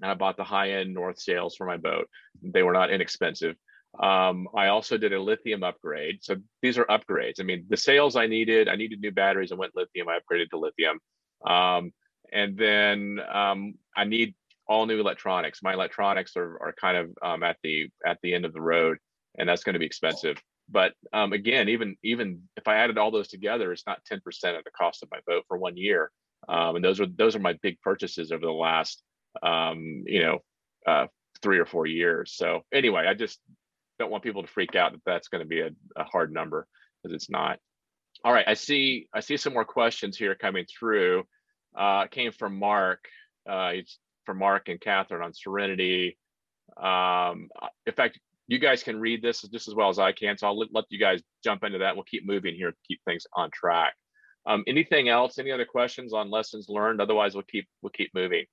And I bought the high end North sails for my boat. They were not inexpensive. Um, I also did a lithium upgrade. So these are upgrades. I mean, the sails I needed, I needed new batteries. I went lithium. I upgraded to lithium. Um, and then um, I need all new electronics. My electronics are, are kind of um, at the at the end of the road, and that's going to be expensive. But um, again, even even if I added all those together, it's not 10% of the cost of my boat for one year. Um, and those are those are my big purchases over the last um, you know uh, three or four years. So anyway, I just don't want people to freak out that that's going to be a, a hard number because it's not. All right, I see I see some more questions here coming through. Uh, came from Mark. Uh, it's from Mark and Catherine on Serenity. Um, in fact, you guys can read this just as well as I can, so I'll let, let you guys jump into that. We'll keep moving here, keep things on track. Um, anything else? Any other questions on lessons learned? Otherwise, we'll keep we'll keep moving.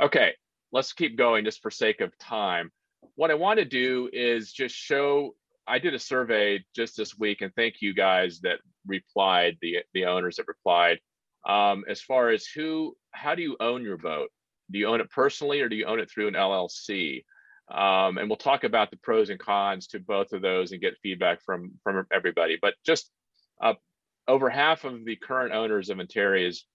Okay, let's keep going just for sake of time. What I want to do is just show. I did a survey just this week, and thank you guys that replied, the the owners that replied. Um, as far as who, how do you own your boat? Do you own it personally, or do you own it through an LLC? Um, and we'll talk about the pros and cons to both of those and get feedback from from everybody. But just uh, over half of the current owners of Antares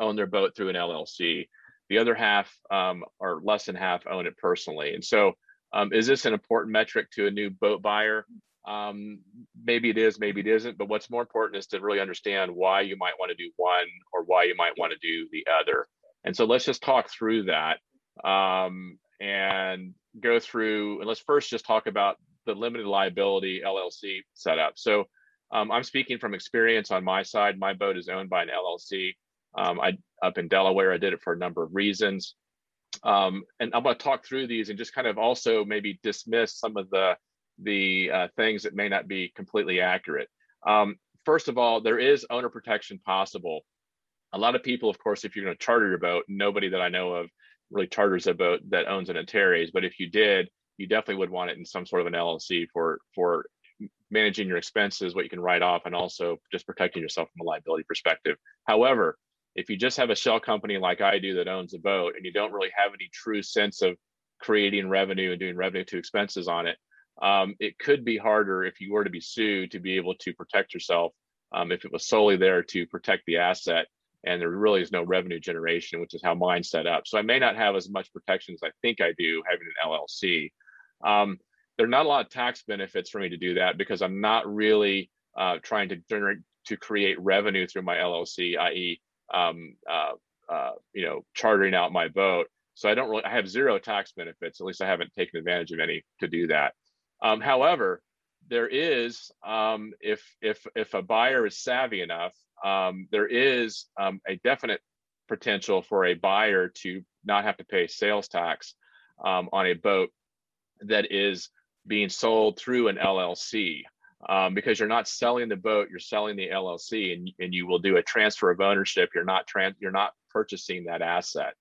own their boat through an LLC. The other half, um, or less than half, own it personally. And so, um, is this an important metric to a new boat buyer? Um, maybe it is, maybe it isn't. But what's more important is to really understand why you might want to do one or why you might want to do the other. And so let's just talk through that um, and go through. And let's first just talk about the limited liability LLC setup. So um, I'm speaking from experience on my side. My boat is owned by an LLC. Um, I up in Delaware. I did it for a number of reasons. Um, and I'm going to talk through these and just kind of also maybe dismiss some of the the uh, things that may not be completely accurate. Um, first of all, there is owner protection possible. A lot of people, of course, if you're going to charter your boat, nobody that I know of really charters a boat that owns an Antares. But if you did, you definitely would want it in some sort of an LLC for for managing your expenses, what you can write off, and also just protecting yourself from a liability perspective. However, if you just have a shell company like I do that owns a boat and you don't really have any true sense of creating revenue and doing revenue to expenses on it, um, it could be harder if you were to be sued to be able to protect yourself um, if it was solely there to protect the asset and there really is no revenue generation, which is how mine's set up. So I may not have as much protection as I think I do having an LLC. Um, there are not a lot of tax benefits for me to do that because I'm not really uh, trying to generate to create revenue through my LLC, i.e., um, uh, uh, you know, chartering out my boat. So I don't really, I have zero tax benefits. At least I haven't taken advantage of any to do that. Um, however, there is, um, if if if a buyer is savvy enough, um, there is um, a definite potential for a buyer to not have to pay sales tax um, on a boat that is being sold through an LLC um, because you're not selling the boat, you're selling the LLC, and, and you will do a transfer of ownership. You're not trans, you're not purchasing that asset,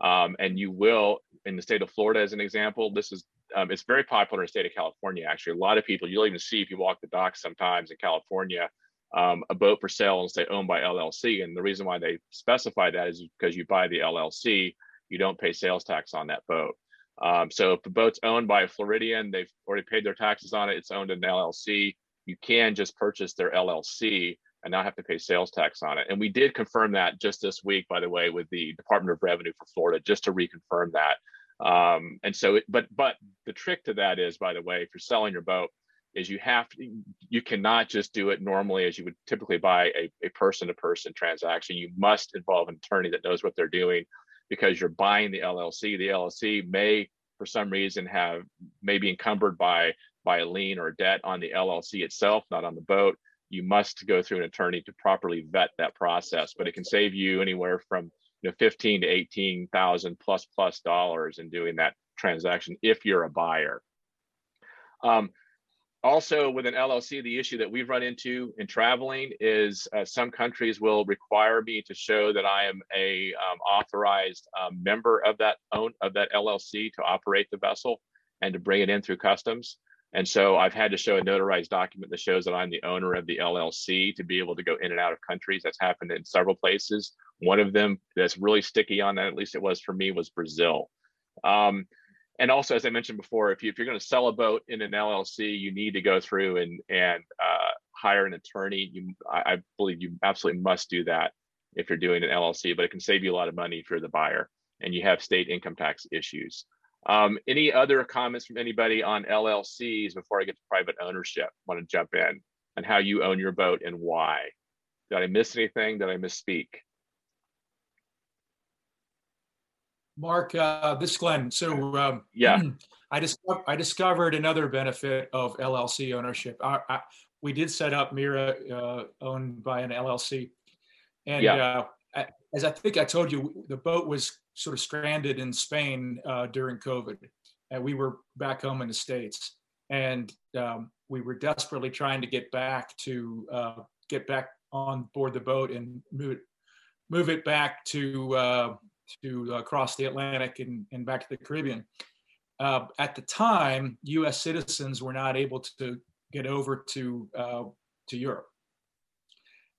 um, and you will in the state of Florida, as an example. This is um, it's very popular in the state of California. Actually, a lot of people you'll even see if you walk the docks sometimes in California. Um, a boat for sale and say owned by LLC. And the reason why they specify that is because you buy the LLC, you don't pay sales tax on that boat. Um, so if the boat's owned by a Floridian, they've already paid their taxes on it, it's owned in an LLC, you can just purchase their LLC and not have to pay sales tax on it. And we did confirm that just this week, by the way, with the Department of Revenue for Florida, just to reconfirm that. Um, and so, it, but but the trick to that is, by the way, if you're selling your boat, is you have to, you cannot just do it normally as you would typically buy a, a person-to-person transaction. You must involve an attorney that knows what they're doing because you're buying the LLC. The LLC may, for some reason, have may be encumbered by by a lien or a debt on the LLC itself, not on the boat. You must go through an attorney to properly vet that process, but it can save you anywhere from you know 15 to 18,000 plus plus dollars in doing that transaction if you're a buyer. Um, also with an LLC, the issue that we've run into in traveling is uh, some countries will require me to show that I am a um, authorized um, member of that own of that LLC to operate the vessel and to bring it in through customs. And so I've had to show a notarized document that shows that I'm the owner of the LLC to be able to go in and out of countries. That's happened in several places. One of them that's really sticky on that, at least it was for me, was Brazil. Um, and also, as I mentioned before, if, you, you're going to sell a boat in an LLC, you need to go through and and uh, hire an attorney. You, I, I believe you absolutely must do that if you're doing an LLC, but it can save you a lot of money if you're the buyer and you have state income tax issues. Um, any other comments from anybody on LLCs before I get to private ownership? Want to jump in on how you own your boat and why? Did I miss anything? Did I misspeak? Mark, uh, this is Glenn. So um, yeah, I, discovered, I discovered another benefit of LLC ownership. I, I, we did set up Mira uh, owned by an LLC. And yeah. uh, as I think I told you, the boat was sort of stranded in Spain uh, during COVID. And we were back home in the States. And um, we were desperately trying to get back to uh, get back on board the boat and move it, move it back to uh, to uh, cross the Atlantic and, and back to the Caribbean. Uh, at the time, U.S. citizens were not able to get over to uh, to Europe,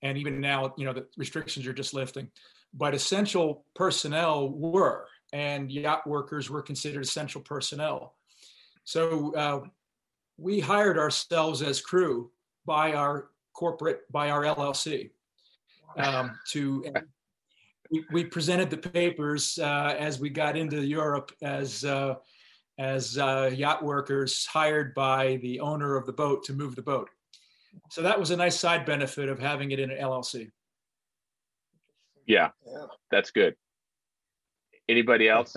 and even now, you know, the restrictions are just lifting. But essential personnel were, and yacht workers were considered essential personnel. So uh, we hired ourselves as crew by our corporate, by our LLC, um, to we, we presented the papers uh, as we got into Europe as uh, as uh, yacht workers hired by the owner of the boat to move the boat. So that was a nice side benefit of having it in an LLC. Yeah, Yeah. that's good. Anybody else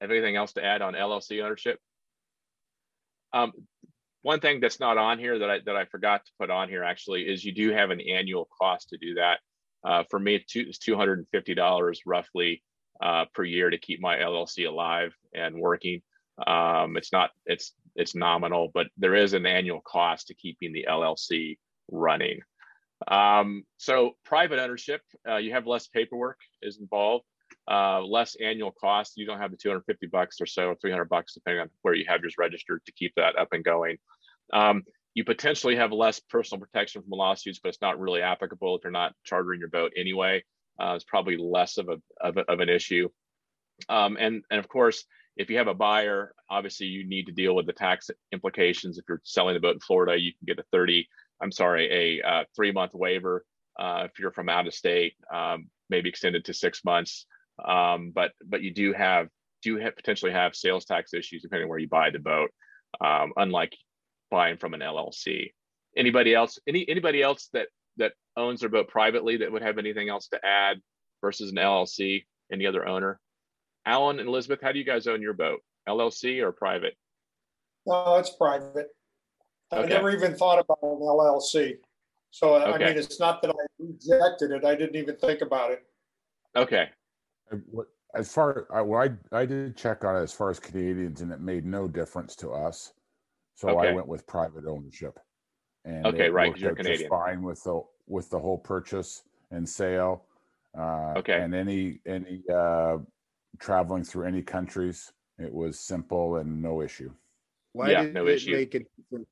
have anything else to add on LLC ownership? Um, one thing that's not on here that I that I forgot to put on here actually is you do have an annual cost to do that. Uh, for me, it's two hundred and fifty dollars roughly uh, per year to keep my LLC alive and working. Um, it's not it's it's nominal, but there is an annual cost to keeping the LLC running. Um, so private ownership, uh, you have less paperwork is involved, uh, less annual cost. You don't have the 250 bucks or so, or 300 bucks, depending on where you have yours registered to keep that up and going. Um, you potentially have less personal protection from lawsuits, but it's not really applicable if you're not chartering your boat anyway. Uh, it's probably less of a, of, a, of an issue. Um, and, and of course, if you have a buyer, obviously you need to deal with the tax implications. If you're selling the boat in Florida, you can get a 30, I'm sorry, a uh, three month waiver. Uh, if you're from out of state, um, maybe extended to six months. Um, but but you do have do have potentially have sales tax issues depending where you buy the boat, um, unlike buying from an LLC. Anybody else? Any anybody else that that owns their boat privately that would have anything else to add versus an LLC? Any other owner? Alan and Elizabeth, how do you guys own your boat? LLC or private? No, it's private. I Okay. never even thought about an LLC. So I Okay. mean, it's not that I rejected it. I didn't even think about it. Okay. What- As far, I, well, I, I did check on it as far as Canadians and it made no difference to us. So I Okay. went with private ownership. And Okay, it right, 'cause worked you're out just Canadian. Fine with the, with the whole purchase and sale. Uh, Okay. And any, any, uh, traveling through any countries, it was simple and no issue. Why Yeah, did no it issue. make a difference?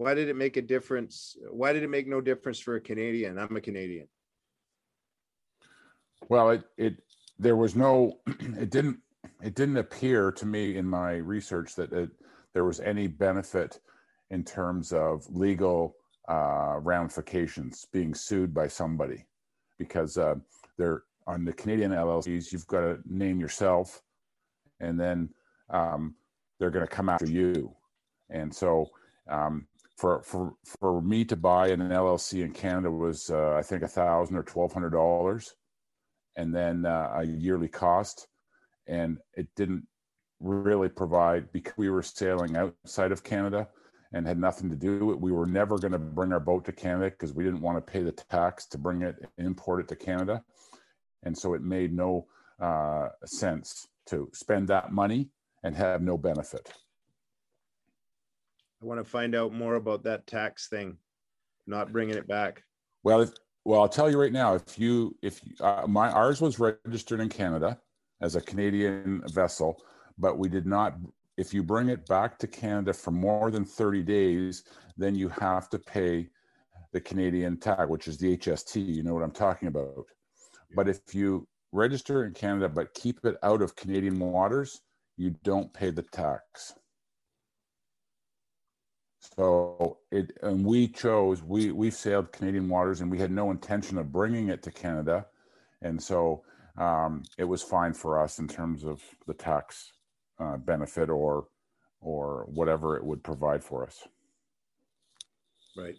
Why did it make a difference? Why did it make no difference for a Canadian? I'm a Canadian. Well, it, it, there was no, it didn't, it didn't appear to me in my research that it, there was any benefit in terms of legal uh, ramifications being sued by somebody. Because uh, they're on the Canadian LLCs, you've got to name yourself and then um, they're going to come after you. And so um, for, for, for me to buy an LLC in Canada was, uh, I think, a thousand or twelve hundred dollars and then uh, a yearly cost. And it didn't really provide because we were sailing outside of Canada and had nothing to do with it. We were never going to bring our boat to Canada because we didn't want to pay the tax to bring it, import it to Canada. And so it made no uh, sense to spend that money and have no benefit. I want to find out more about that tax thing, not bringing it back. Well, if, well, I'll tell you right now. If you, if you- uh, my ours was registered in Canada as a Canadian vessel, but we did not. If you bring it back to Canada for more than thirty days, then you have to pay the Canadian tag, which is the HST. You know what I'm talking about. But if you register in Canada but keep it out of Canadian waters, you don't pay the tax. So it, and we chose, we, we sailed Canadian waters and we had no intention of bringing it to Canada. And so um, it was fine for us in terms of the tax uh, benefit or, or whatever it would provide for us. Right.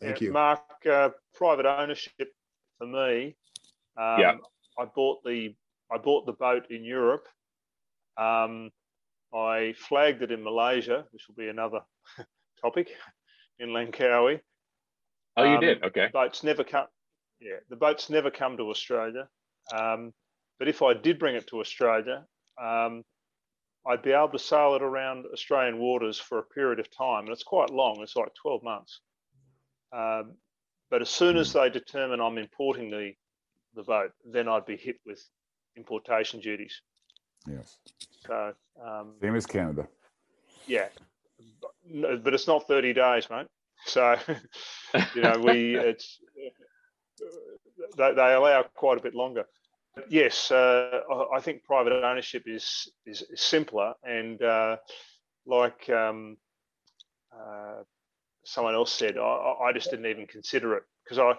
Thank Yeah, you. Mark. Uh, private ownership for me. Um, Yeah. I bought the I bought the boat in Europe. Um, I flagged it in Malaysia, which will be another topic in Langkawi. Oh, you Um, did? Okay. The boats never come. Yeah, the boats never come to Australia. Um, but if I did bring it to Australia, um, I'd be able to sail it around Australian waters for a period of time, and it's quite long. It's like twelve months. Um, but as soon as they determine I'm importing the the boat, then I'd be hit with importation duties. Yes. So um, Same as Canada. yeah, No, but it's not 30 days, mate. So you know we it's they, they allow quite a bit longer. But yes, uh, I- think private ownership is is, simpler and uh, like um, uh, someone else said, I, I- just didn't even consider it because I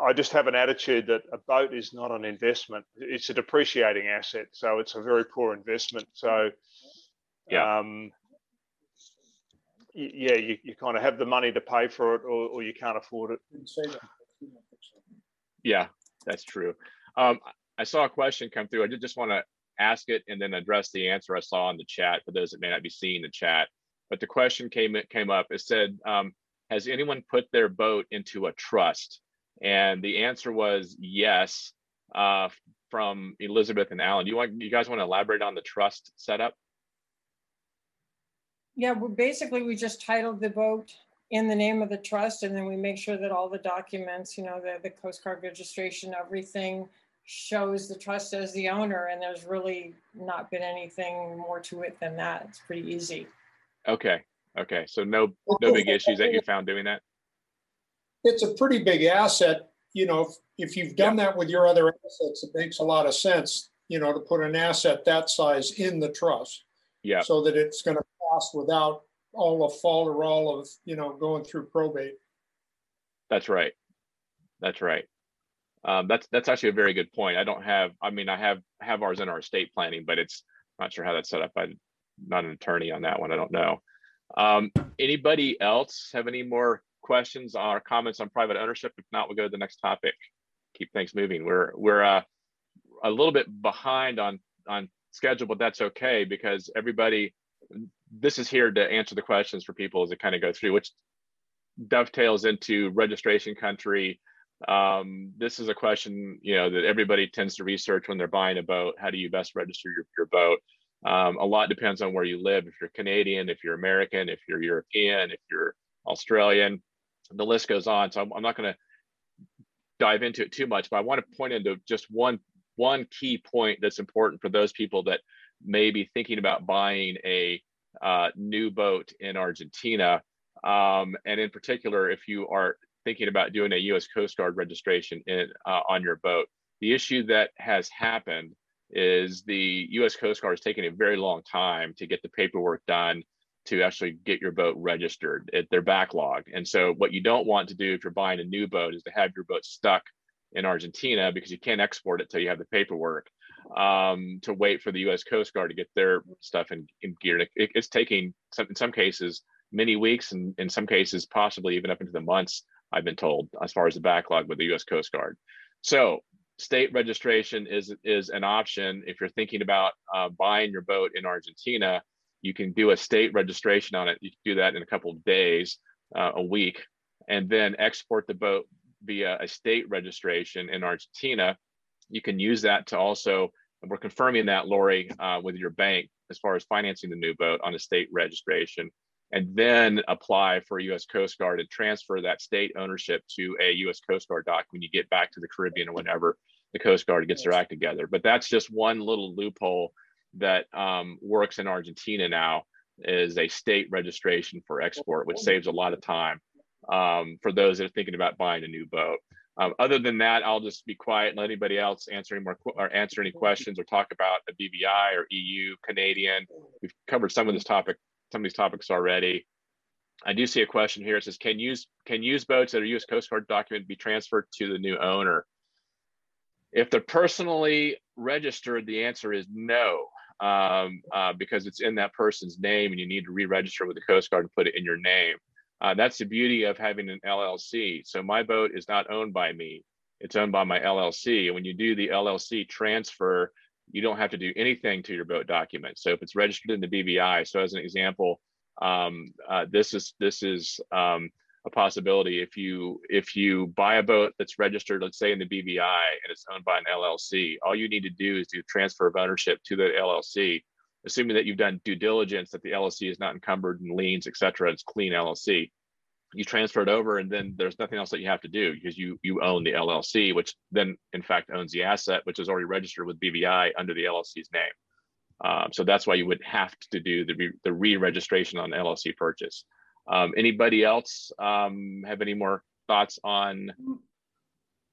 I just have an attitude that a boat is not an investment. It's a depreciating asset, so it's a very poor investment. So, Yeah. um, yeah, you, you kind of have the money to pay for it, or, or you can't afford it. Didn't say that. Yeah, that's true. Um, I saw a question come through. I did just want to ask it and then address the answer I saw in the chat for those that may not be seeing the chat. But the question came came up. It said, um, "Has anyone put their boat into a trust?" And the answer was yes. Uh, from Elizabeth and Alan. Do you want you guys want to elaborate on the trust setup? Yeah, well, basically, we just titled the boat in the name of the trust, and then we make sure that all the documents, you know, the, the Coast Guard registration, everything shows the trust as the owner, and there's really not been anything more to it than that. It's pretty easy. Okay, okay. So no no big issues that you found doing that. It's a pretty big asset, you know, if, if you've done that with your other assets, it makes a lot of sense, you know, to put an asset that size in the trust. Yeah. So that it's gonna without all the falderall of, you know, going through probate. That's right. That's right. Um, that's that's actually a very good point. I don't have. I mean, I have have ours in our estate planning, but it's not sure how that's set up. I'm not an attorney on that one. I don't know. Um, anybody else have any more questions or comments on private ownership? If not, we'll go to the next topic. Keep things moving. We're we're uh, a little bit behind on on schedule, but that's okay because everybody. This is here to answer the questions for people as it kind of go through, which dovetails into registration country. Um, this is a question, you know, that everybody tends to research when they're buying a boat. How do you best register your, your boat? Um, a lot depends on where you live. If you're Canadian, if you're American, if you're European, if you're Australian, the list goes on. So I'm, I'm not going to dive into it too much, but I want to point into just one one key point that's important for those people that may be thinking about buying a uh, new boat in Argentina. Um, and in particular, if you are thinking about doing a U.S. Coast Guard registration in, uh, on your boat, the issue that has happened is the U.S. Coast Guard is taking a very long time to get the paperwork done to actually get your boat registered. It, they're backlogged, and so what you don't want to do if you're buying a new boat is to have your boat stuck in Argentina because you can't export it till you have the paperwork. Um, to wait for the U.S. Coast Guard to get their stuff in, in gear. It, it's taking some, in some cases many weeks, and in some cases possibly even up into the months. I've been told as far as the backlog with the U.S. Coast Guard. So state registration is is an option if you're thinking about uh, buying your boat in Argentina. You can do a state registration on it. You can do that in a couple of days, uh, a week, and then export the boat via a state registration in Argentina. You can use that to also, we're confirming that, Lori, uh, with your bank as far as financing the new boat on a state registration, and then apply for a U.S. Coast Guard and transfer that state ownership to a U.S. Coast Guard dock when you get back to the Caribbean or whenever the Coast Guard gets their act together. But that's just one little loophole that um, works in Argentina now is a state registration for export, which saves a lot of time um, for those that are thinking about buying a new boat. Um, other than that, I'll just be quiet and let anybody else answer any more or answer any questions or talk about a BVI or EU, Canadian. We've covered some of this topic, some of these topics already. I do see a question here. It says, "Can use can use boats that are U.S. Coast Guard document be transferred to the new owner?" If they're personally registered, the answer is no, um, uh, because it's in that person's name, and you need to re-register with the Coast Guard and put it in your name. Uh, that's the beauty of having an LLC. So my boat is not owned by me; it's owned by my LLC. And when you do the LLC transfer, you don't have to do anything to your boat document. So if it's registered in the BVI, so as an example, um, uh, this is this is um, a possibility. If you if you buy a boat that's registered, let's say in the BVI, and it's owned by an LLC, all you need to do is do a transfer of ownership to the LLC, assuming that you've done due diligence that the LLC is not encumbered in liens, et cetera. It's clean LLC. You transfer it over, and then there's nothing else that you have to do because you you own the LLC, which then in fact owns the asset, which is already registered with BVI under the LLC's name. Um, so that's why you would have to do the, re the re-registration on the LLC purchase. Um, anybody else um, have any more thoughts on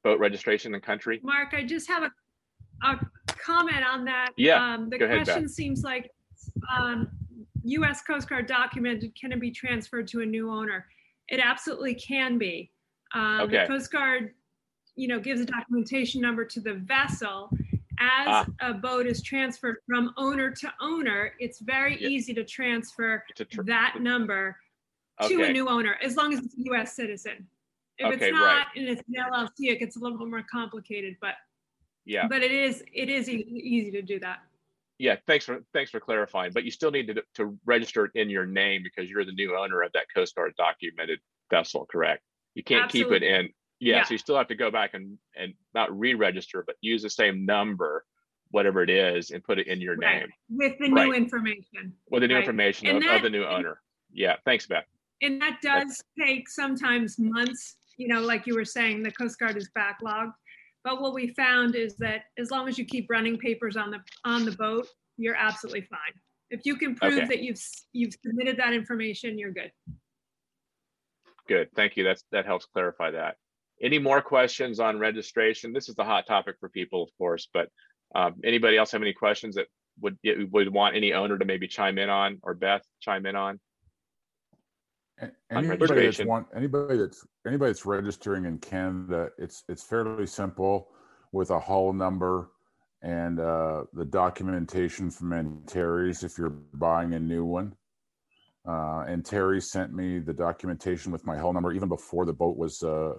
boat registration in the country? Mark, I just have a, a comment on that. Yeah, Um, the go ahead, question Beth. seems like, um, US Coast Guard documented can it be transferred to a new owner? It absolutely can be. Um, the Coast Guard you know, gives a documentation number to the vessel. As Ah. a boat is transferred from owner to owner, it's very Yeah. easy to transfer tr- that number to a new owner, as long as it's a US citizen. If Okay, it's right. not and it's an LLC, it gets a little bit more complicated, but, Yeah, but it is, it is e- easy to do that. yeah, thanks for, thanks for clarifying, but you still need to, to register it in your name because you're the new owner of that Coast Guard documented vessel, correct? You can't keep it in, yeah, Yeah. so you still have to go back and, and not re-register, but use the same number, whatever it is, and put it in your Right. name With the new information. with the new Right. information of, of the new owner. Yeah, thanks, Beth. And that does take sometimes months, you know, like you were saying, the Coast Guard is backlogged. But what we found is that as long as you keep running papers on the, on the boat, you're absolutely fine. If you can prove Okay. that you've, you've submitted that information, you're good. Good, thank you. That's, that helps clarify that. Any more questions on registration? This is the hot topic for people, of course, but um, anybody else have any questions that would, would want any owner to maybe chime in on, or Beth chime in on? Anybody that's want, anybody that's, anybody that's registering in Canada, it's, it's fairly simple with a hull number and uh, the documentation from Antares if you're buying a new one. Uh, and Terry sent me the documentation with my hull number even before the boat was uh,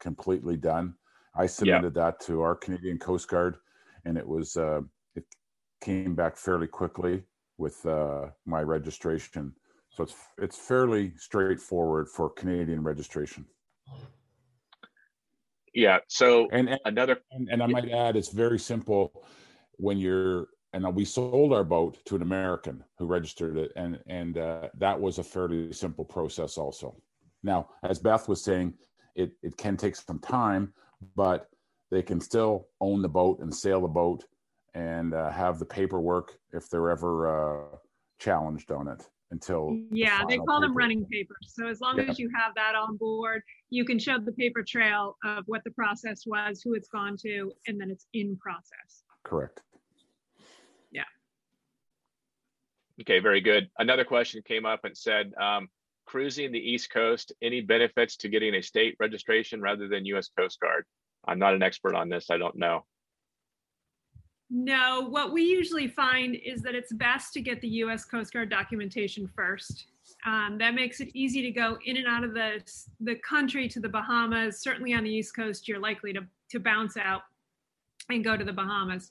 completely done. I submitted that to our Canadian Coast Guard, and it was uh, it came back fairly quickly with uh, my registration. So it's it's fairly straightforward for Canadian registration. Yeah, so And and, another, and, and I might add, it's very simple when you're and we sold our boat to an American who registered it, and and uh, that was a fairly simple process also. Now, as Beth was saying, it it can take some time, but they can still own the boat and sail the boat and uh, have the paperwork if they're ever uh, challenged on it until the Yeah, they final call them running papers. So as long Yeah. as you have that on board, you can show the paper trail of what the process was, who it's gone to, and then it's in process. Correct. Yeah. okay, very good. Another question came up and said, um, cruising the East Coast, any benefits to getting a state registration rather than US Coast Guard? I'm not an expert on this, I don't know. No, what we usually find is that it's best to get the US Coast Guard documentation first. Um, that makes it easy to go in and out of the, the country to the Bahamas. Certainly on the East Coast, you're likely to, to bounce out and go to the Bahamas.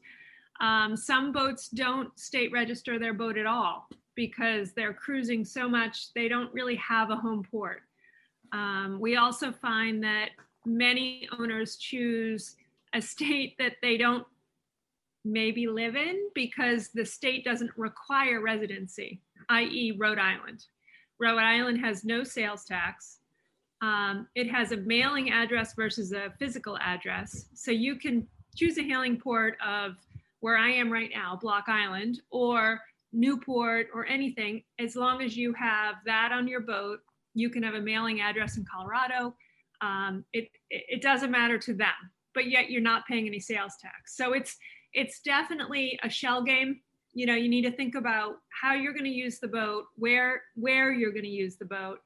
Um, some boats don't state register their boat at all because they're cruising so much, they don't really have a home port. Um, we also find that many owners choose a state that they don't maybe live in because the state doesn't require residency, i.e., Rhode Island. Rhode Island has no sales tax. Um, it has a mailing address versus a physical address. So you can choose a hailing port of where I am right now, Block Island, or Newport, or anything. As long as you have that on your boat, you can have a mailing address in Colorado. Um, it, it it doesn't matter to them, but yet you're not paying any sales tax. So it's it's definitely a shell game. You know, you need to think about how you're going to use the boat, where where you're going to use the boat,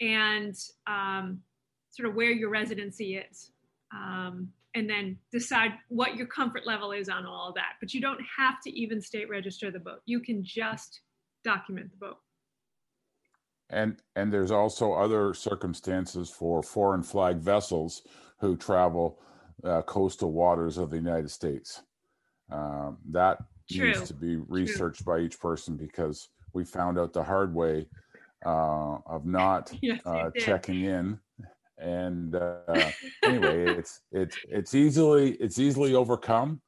and um, sort of where your residency is, um, and then decide what your comfort level is on all of that. But you don't have to even state register the boat. You can just document the boat. And and there's also other circumstances for foreign flag vessels who travel uh, coastal waters of the United States. Um, that True, needs to be researched by each person because we found out the hard way uh, of not Yes, uh, checking in. And uh, anyway, it's it's it's easily it's easily overcome.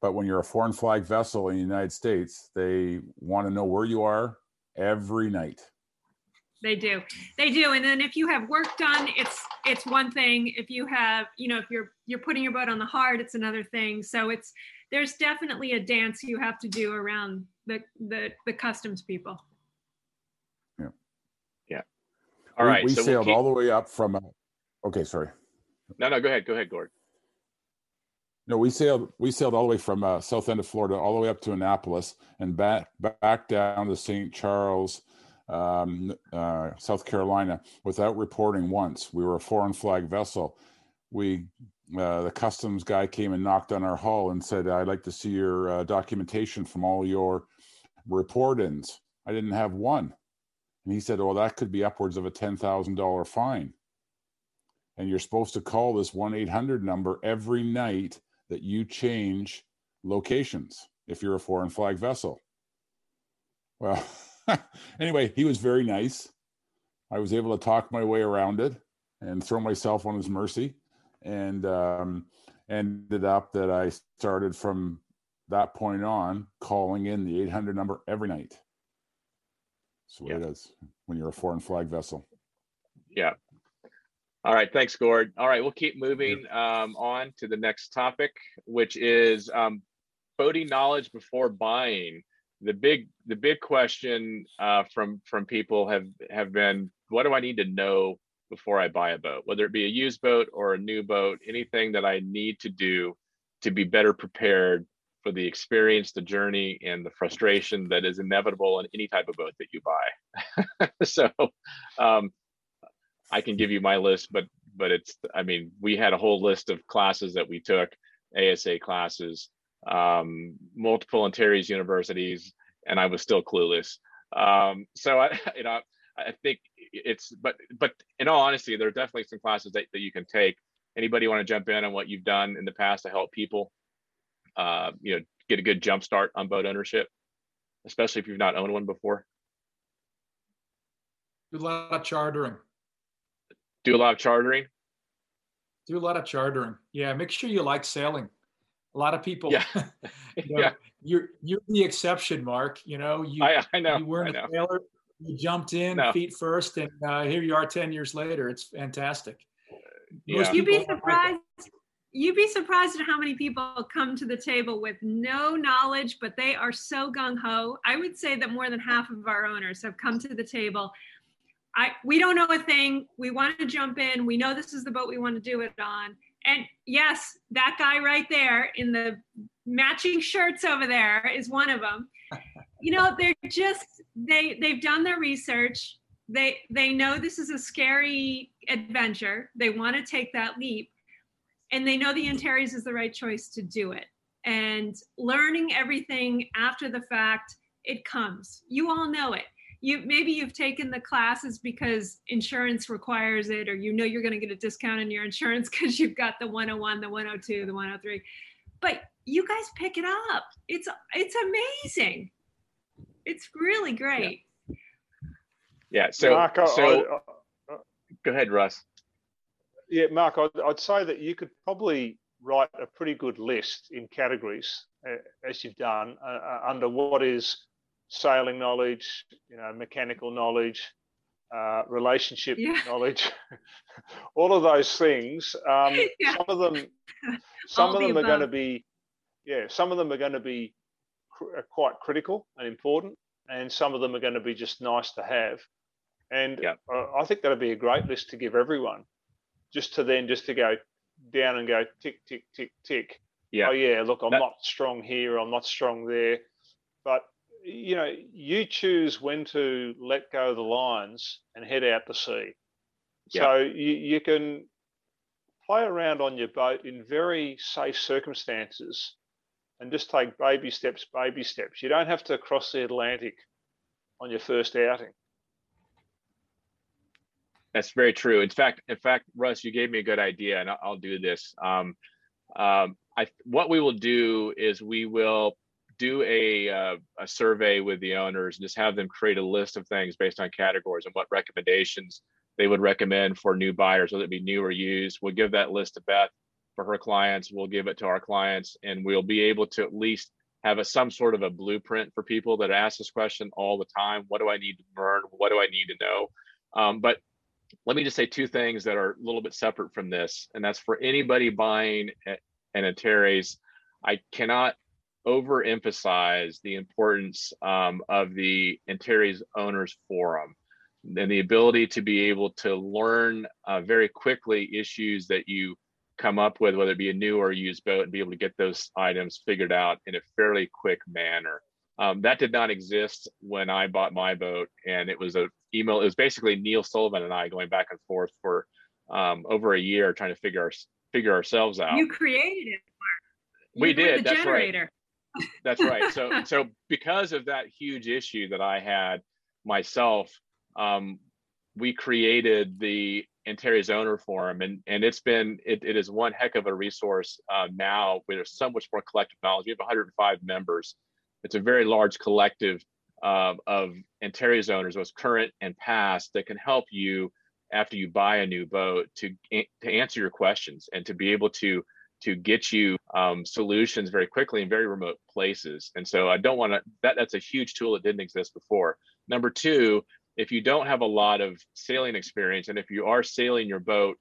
But when you're a foreign flag vessel in the United States, they want to know where you are every night. They do. They do. And then if you have work done, it's it's one thing. If you have, you know, if you're you're putting your boat on the hard, it's another thing. So it's there's definitely a dance you have to do around the the the customs people. All we, right, We so we'll sailed keep- all the way up from. Uh, okay, sorry. No, no, go ahead, go ahead, Gord. No, we sailed. We sailed all the way from uh, south end of Florida all the way up to Annapolis and back back down to St. Charles, um, uh, South Carolina, without reporting once. We were a foreign flag vessel. We uh, the customs guy came and knocked on our hull and said, "I'd like to see your uh, documentation from all your report ins." I didn't have one, and he said, "Well, that could be upwards of a ten thousand dollar fine." And you're supposed to call this one eight hundred number every night that you change locations if you're a foreign flag vessel. Well, anyway, he was very nice. I was able to talk my way around it and throw myself on his mercy, and um, ended up that I started from that point on calling in the 800 number every night. So what it is when you're a foreign flag vessel. Yeah. All right. Thanks, Gord. All right. We'll keep moving um, on to the next topic, which is um, boating knowledge before buying. The big, the big question uh, from from people have have been, what do I need to know before I buy a boat, whether it be a used boat or a new boat? Anything that I need to do to be better prepared for the experience, the journey, and the frustration that is inevitable in any type of boat that you buy. so, um, I can give you my list, but but it's I mean we had a whole list of classes that we took, ASA classes, um, multiple Ontario's universities, and I was still clueless. Um, so I you know I think it's but but in all honesty, there are definitely some classes that, that you can take. Anybody want to jump in on what you've done in the past to help people, uh, you know, get a good jump start on boat ownership, especially if you've not owned one before? Do a lot of chartering. Do a lot of chartering. Do a lot of chartering. Yeah, make sure you like sailing. A lot of people. Yeah. you know, Yeah. You're you're the exception, Mark. You know, you I- I know, you weren't know. a sailor. You jumped in No. feet first, and uh, here you are ten years later. It's fantastic. Yeah. You'd be surprised. You'd be surprised at how many people come to the table with no knowledge, but they are so gung ho. I would say that more than half of our owners have come to the table. I we don't know a thing. We want to jump in. We know this is the boat we want to do it on. And yes, that guy right there in the matching shirts over there is one of them. You know, they're just they they've done their research. They they know this is a scary adventure. They want to take that leap and they know the Antares is the right choice to do it. And learning everything after the fact, it comes. You all know it. You maybe you've taken the classes because insurance requires it, or you know you're going to get a discount in your insurance because you've got the 101, the 102, the 103. But you guys pick it up. It's it's amazing. It's really great. Yeah. So Mark, I- so I- go ahead, Russ. Yeah, Mark, I'd, I'd say that you could probably write a pretty good list in categories, uh, as you've done, uh, uh, under what is sailing knowledge, you know, mechanical knowledge, uh, relationship Yeah. knowledge, all of those things. Um, Yeah. Some of them, some All of the them are going to be, yeah, some of them are going to be cr- uh, quite critical and important, and some of them are going to be just nice to have. And uh, I think that'd be a great list to give everyone, just to then just to go down and go tick tick tick tick. Yeah. Oh yeah, look, I'm That- not strong here. I'm not strong there. But you know, you choose when to let go the lines and head out to sea. So you, you can play around on your boat in very safe circumstances and just take baby steps, baby steps. You don't have to cross the Atlantic on your first outing. That's very true. In fact, in fact, Russ, you gave me a good idea, and I'll, do this. Um, um, I what we will do is we will do a uh, a survey with the owners and just have them create a list of things based on categories and what recommendations they would recommend for new buyers, whether it be new or used. We'll give that list to Beth for her clients. We'll give it to our clients, and we'll be able to at least have a, some sort of a blueprint for people that ask this question all the time. What do I need to learn? What do I need to know? Um, but let me just say two things that are a little bit separate from this, and that's for anybody buying an Antares. I cannot overemphasize the importance um, of the Antares Owners Forum and the ability to be able to learn uh, very quickly issues that you come up with, whether it be a new or used boat, and be able to get those items figured out in a fairly quick manner. Um, that did not exist when I bought my boat, and it was a email. It was basically Neil Sullivan and I going back and forth for um, over a year trying to figure our, figure ourselves out. You created it. Mark. we did. The That's right. That's right. So so because of that huge issue that I had myself, um, we created the Antares Owner Forum, and and it's been it, it is one heck of a resource uh, now. There's so much more collective knowledge. We have 105 members. It's a very large collective uh, of Antares owners, both current and past, that can help you after you buy a new boat to to answer your questions and to be able to to get you um, solutions very quickly in very remote places. And so I don't want to that that's a huge tool that didn't exist before. Number two, if you don't have a lot of sailing experience, and if you are sailing your boat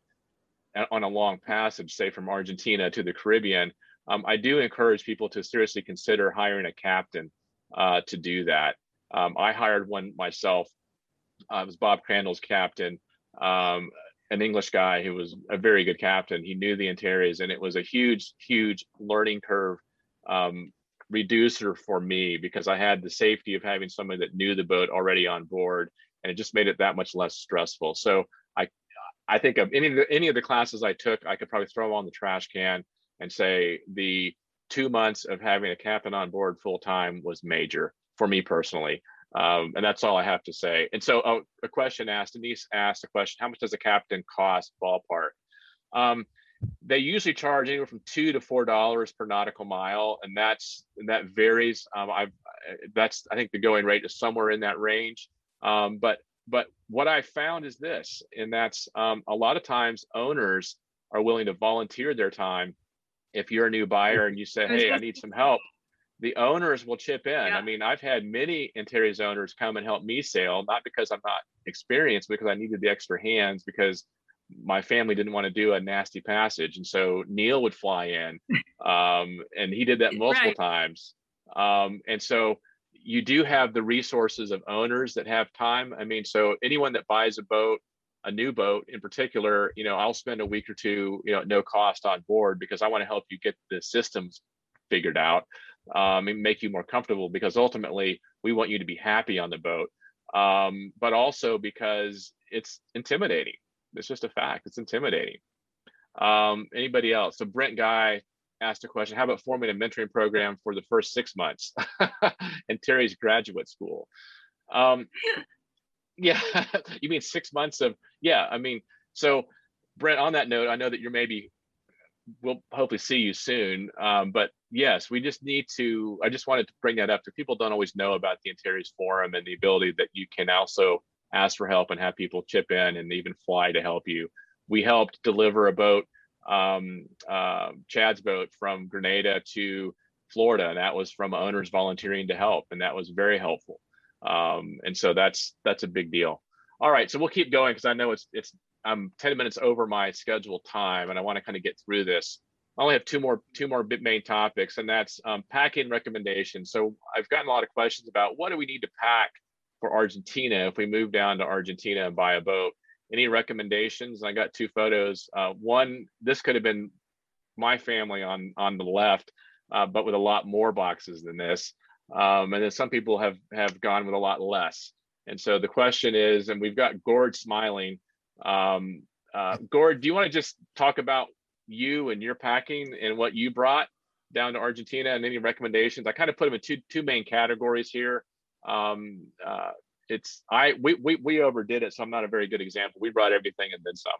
on a long passage, say from Argentina to the Caribbean, um, I do encourage people to seriously consider hiring a captain uh, to do that. Um, I hired one myself. Uh, it was Bob Crandall's captain, um, an English guy who was a very good captain. He knew the Antares, and it was a huge, huge learning curve um, reducer for me because I had the safety of having somebody that knew the boat already on board, and it just made it that much less stressful. So I, I think of any of the any of the classes I took, I could probably throw them on the trash can and say the two months of having a captain on board full time was major for me personally. Um, and that's all I have to say. And so, oh, a question asked, Denise asked a question: How much does a captain cost ballpark? Um, they usually charge anywhere from two to four dollars per nautical mile, and that's and that varies. Um, I've that's I think the going rate is somewhere in that range. Um, but but what I found is this, and that's um, a lot of times owners are willing to volunteer their time. If you're a new buyer and you say, "Hey, I need some help," the owners will chip in. I mean, I've had many Antares owners come and help me sail, not because I'm not experienced, because I needed the extra hands because my family didn't want to do a nasty passage. And so Neil would fly in, um, and he did that multiple Right. times. Um, and so you do have the resources of owners that have time. I mean, so anyone that buys a boat, a new boat in particular, you know, I'll spend a week or two, you know, at no cost on board because I want to help you get the systems figured out um, and make you more comfortable because ultimately we want you to be happy on the boat. Um, but also because it's intimidating. It's just a fact. It's intimidating. Um, anybody else? So Brent Guy asked a question. How about forming a mentoring program for the first six months in Terry's graduate school? Um, yeah, you mean six months of yeah. I mean, so Brent. On that note, I know that you're maybe we'll hopefully see you soon. Um, but yes, we just need to. I just wanted to bring that up because people don't always know about the Antares Forum and the ability that you can also ask for help and have people chip in and even fly to help you. We helped deliver a boat, um, uh, Chad's boat from Grenada to Florida, and that was from owners volunteering to help, and that was very helpful. Um, and so that's that's a big deal. All right, so we'll keep going because I know it's it's I'm 10 minutes over my scheduled time, and I want to kind of get through this. I only have two more two more main topics, and that's um, packing recommendations. So I've gotten a lot of questions about what do we need to pack for Argentina if we move down to Argentina and buy a boat. Any recommendations? I got two photos. Uh, one, this could have been my family on on the left, uh, but with a lot more boxes than this. Um, and then some people have have gone with a lot less. And so the question is, and we've got Gord smiling. Um, uh, Gord, do you want to just talk about you and your packing and what you brought down to Argentina and any recommendations? I kind of put them in two two main categories here. Um, uh, it's I we, we we overdid it, so I'm not a very good example. We brought everything and then some.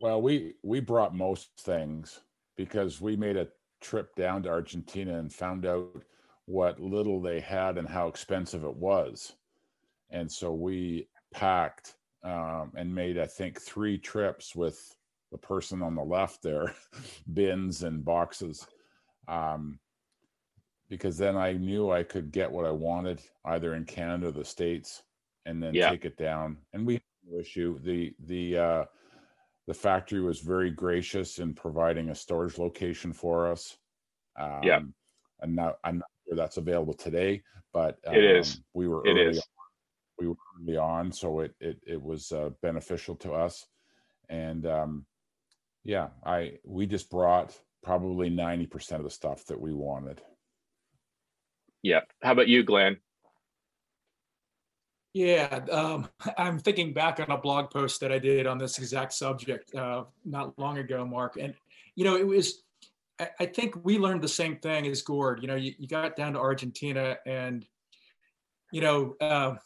Well, we we brought most things because we made a trip down to Argentina and found out what little they had and how expensive it was. And so we packed um, and made, I think, three trips with the person on the left there, bins and boxes. Um, because then I knew I could get what I wanted either in Canada or the States and then Yeah. take it down. And we had no issue. The the uh the factory was very gracious in providing a storage location for us. Um, Yeah. And now I'm not sure that's available today, but um, It is. We were It early is. we were early on, so it it it was uh, beneficial to us. And um, yeah, I we just brought probably ninety percent of the stuff that we wanted. Yeah. How about you, Glenn? Yeah, um, I'm thinking back on a blog post that I did on this exact subject uh, not long ago, Mark. And, you know, it was, I, I think we learned the same thing as Gord. You know, you, you got down to Argentina and, you know, uh,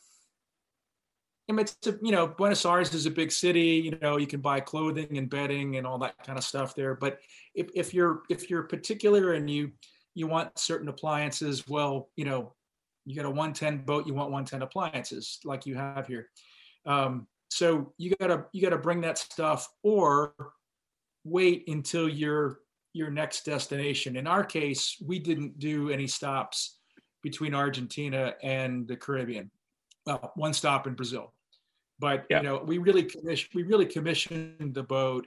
it's a, you know, Buenos Aires is a big city. You know, you can buy clothing and bedding and all that kind of stuff there. But if, if you're if you're particular and you you want certain appliances, well, you know, you got a 110 boat, you want 110 appliances like you have here. Um, so you gotta you gotta bring that stuff or wait until your your next destination. In our case, we didn't do any stops between Argentina and the Caribbean. Well, one stop in Brazil but yeah. you know we really commission we really commissioned the boat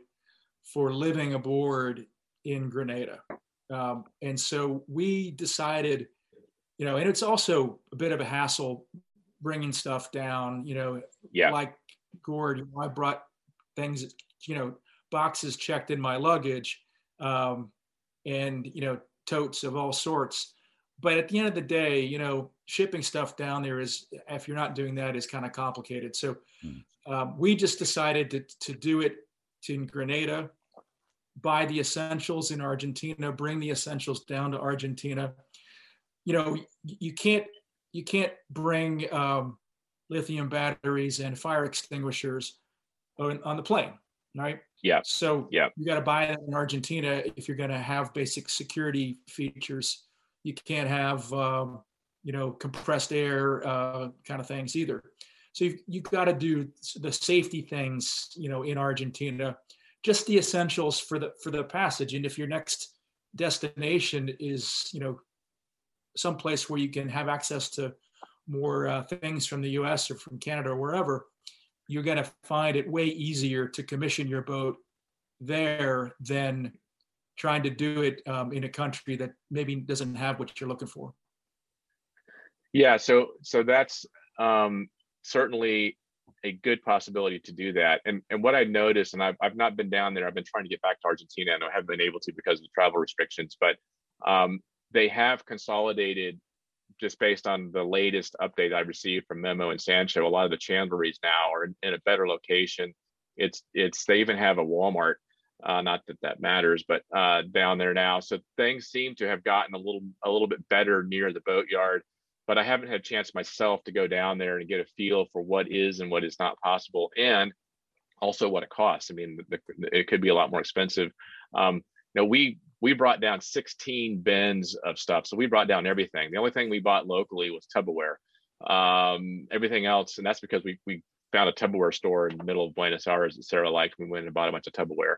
for living aboard in grenada um, and so we decided you know and it's also a bit of a hassle bringing stuff down you know yeah. like gord i brought things you know boxes checked in my luggage um, and you know totes of all sorts. But at the end of the day, you know, shipping stuff down there is, if you're not doing that, is kind of complicated. So um, we just decided to, to do it in Grenada, buy the essentials in Argentina, bring the essentials down to Argentina. You know, you can't you can't bring um, lithium batteries and fire extinguishers on, on the plane, right? Yeah. So yeah, you got to buy it in Argentina if you're going to have basic security features you can't have um, you know compressed air uh, kind of things either so you've, you've got to do the safety things you know in argentina just the essentials for the for the passage and if your next destination is you know someplace where you can have access to more uh, things from the us or from canada or wherever you're going to find it way easier to commission your boat there than trying to do it um, in a country that maybe doesn't have what you're looking for. Yeah, so so that's um, certainly a good possibility to do that. And and what I noticed, and I've I've not been down there. I've been trying to get back to Argentina, and I haven't been able to because of the travel restrictions. But um, they have consolidated, just based on the latest update I received from Memo and Sancho. A lot of the chandleries now are in, in a better location. It's it's they even have a Walmart uh, not that that matters, but uh, down there now. So things seem to have gotten a little a little bit better near the boatyard, but I haven't had a chance myself to go down there and get a feel for what is and what is not possible, and also what it costs. I mean, the, it could be a lot more expensive. Um, you know, we we brought down 16 bins of stuff, so we brought down everything. The only thing we bought locally was Tupperware. Um, everything else, and that's because we we found a Tupperware store in the middle of Buenos Aires that Sarah liked. We went and bought a bunch of Tupperware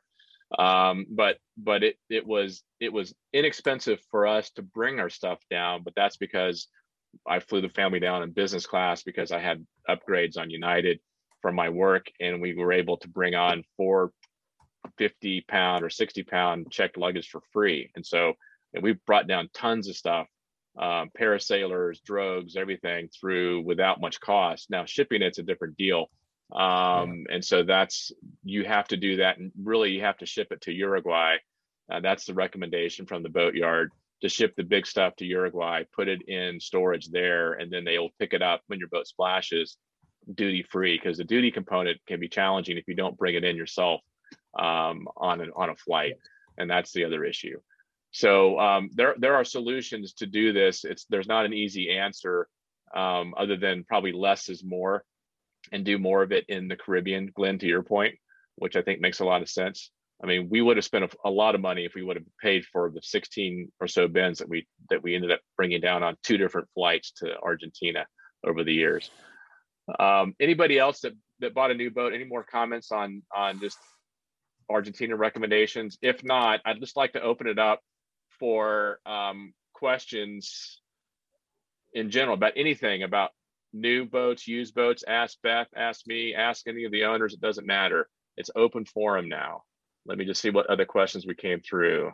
um, but but it it was it was inexpensive for us to bring our stuff down but that's because i flew the family down in business class because i had upgrades on united from my work and we were able to bring on four 50 pound or 60 pound checked luggage for free. And so and we brought down tons of stuff um, parasailers drogues everything through without much cost. Now shipping it's a different deal. Um, and so that's you have to do that and really you have to ship it to uruguay. Uh, that's the recommendation from the boatyard to ship the big stuff to uruguay put it in storage there and then they'll pick it up when your boat splashes duty free because the duty component can be challenging if you don't bring it in yourself um, on an, on a flight and that's the other issue so um, there there are solutions to do this it's there's not an easy answer um, other than probably less is more and do more of it in the Caribbean, Glenn, to your point, which I think makes a lot of sense. I mean, we would have spent a, a, lot of money if we would have paid for the 16 or so bins that we that we ended up bringing down on two different flights to Argentina over the years. Um, anybody else that that bought a new boat? Any more comments on on just Argentina recommendations? If not, I'd just like to open it up for um, questions in general about anything about new boats, used boats, ask Beth, ask me, ask any of the owners. It doesn't matter. It's open forum now. Let me just see what other questions we came through.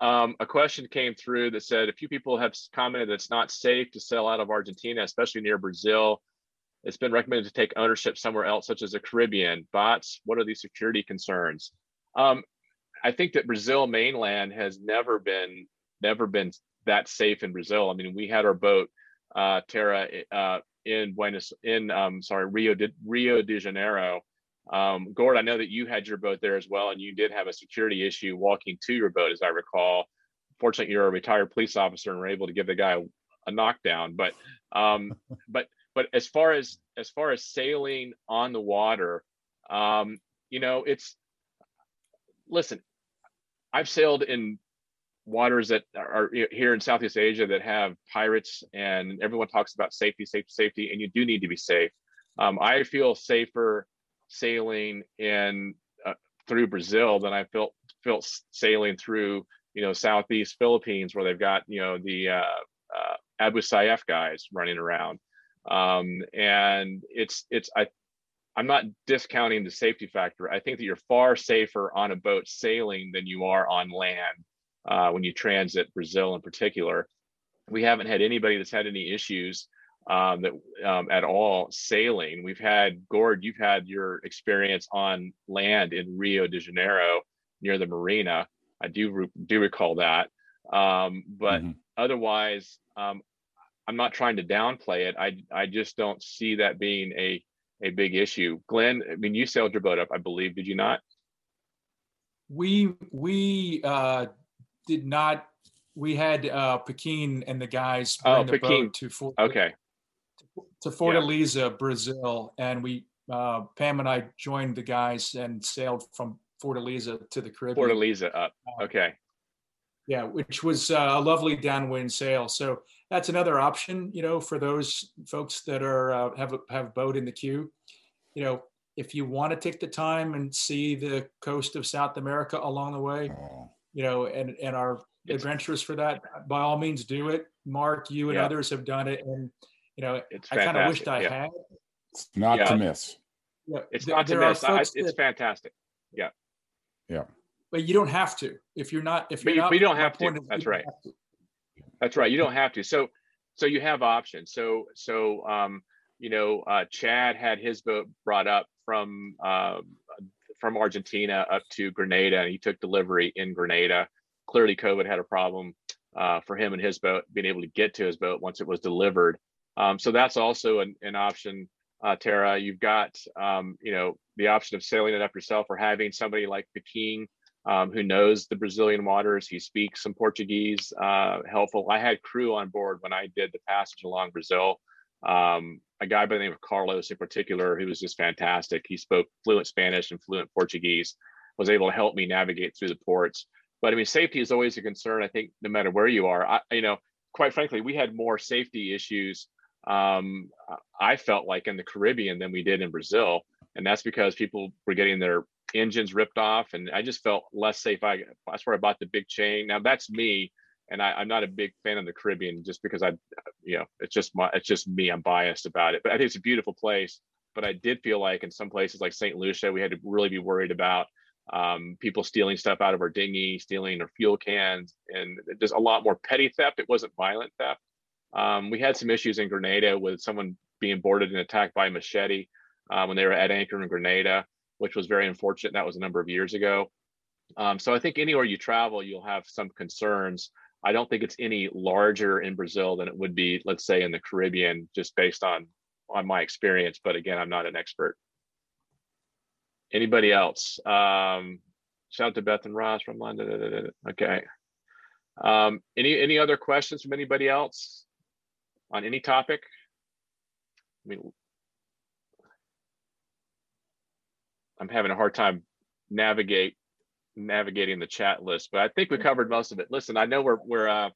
Um, a question came through that said a few people have commented that it's not safe to sell out of Argentina, especially near Brazil. It's been recommended to take ownership somewhere else, such as the Caribbean. Bots, what are the security concerns? Um, I think that Brazil mainland has never been never been that safe in Brazil. I mean, we had our boat, uh, Tara, uh, in Buenos, in um, sorry, Rio de Rio de Janeiro. Um, Gord, I know that you had your boat there as well, and you did have a security issue walking to your boat, as I recall. Fortunately, you're a retired police officer and were able to give the guy a, a knockdown. But um, but but as far as as far as sailing on the water, um, you know, it's listen. I've sailed in waters that are here in Southeast Asia that have pirates, and everyone talks about safety, safety, safety, and you do need to be safe. Um, I feel safer sailing in uh, through Brazil than I felt felt sailing through you know Southeast Philippines where they've got you know the uh, uh, Abu Sayyaf guys running around, um, and it's it's I. I'm not discounting the safety factor. I think that you're far safer on a boat sailing than you are on land uh, when you transit Brazil in particular. We haven't had anybody that's had any issues um, that um, at all sailing. We've had Gord, you've had your experience on land in Rio de Janeiro near the marina. I do re- do recall that, um, but mm-hmm. otherwise, um, I'm not trying to downplay it. I I just don't see that being a a big issue. Glenn, I mean, you sailed your boat up, I believe, did you not? We we uh, did not. We had uh, Pekin and the guys bring oh, the Pekin. boat to Fort, okay to Fortaleza, Brazil, and we uh, Pam and I joined the guys and sailed from Fortaleza to the Caribbean. Fortaleza up. Okay. Yeah, which was uh, a lovely downwind sail. So that's another option, you know, for those folks that are uh, have a, have a boat in the queue. You know, if you want to take the time and see the coast of South America along the way, you know, and and are adventurous for that, by all means do it. Mark, you and Yeah. others have done it, and you know, It's I kind of wished I yeah. had. It's not Yeah. to miss. Yeah, It's there- not to miss. I, it's that- fantastic. Yeah. Yeah. but you don't have to if you're not if you're you, not. you don't have to. is That's right. have to. That's right. You don't have to. So, so you have options. So, so, um, you know, uh, Chad had his boat brought up from, um, from Argentina up to Grenada and he took delivery in Grenada. Clearly COVID had a problem, uh, for him and his boat being able to get to his boat once it was delivered. Um, so that's also an, an option, uh, Tara. You've got, um, you know, the option of sailing it up yourself or having somebody like Peking um, who knows the Brazilian waters. He speaks some Portuguese, uh, helpful. I had crew on board when I did the passage along Brazil. Um, a guy by the name of Carlos in particular, who was just fantastic. He spoke fluent Spanish and fluent Portuguese, was able to help me navigate through the ports. But I mean, safety is always a concern. I think no matter where you are, I, you know, quite frankly, we had more safety issues. Um, I felt like in the Caribbean than we did in Brazil, and that's because people were getting their engines ripped off, and I just felt less safe. I that's where I bought the big chain. Now that's me, and I, I'm not a big fan of the Caribbean just because I, you know, it's just my, it's just me. I'm biased about it, but I think it's a beautiful place. But I did feel like in some places like St. Lucia, we had to really be worried about um, people stealing stuff out of our dinghy, stealing our fuel cans, and just a lot more petty theft. It wasn't violent theft. Um, we had some issues in Grenada with someone being boarded and attacked by a machete uh, when they were at anchor in Grenada, which was very unfortunate. That was a number of years ago. Um, so I think anywhere you travel, you'll have some concerns. I don't think it's any larger in Brazil than it would be, let's say, in the Caribbean, just based on on my experience. But again, I'm not an expert. Anybody else? Um, shout out to Beth and Ross from London. Okay. Um, any any other questions from anybody else on any topic? I mean, I'm having a hard time navigate navigating the chat list, but I think we covered most of it. Listen, I know we're we're uh,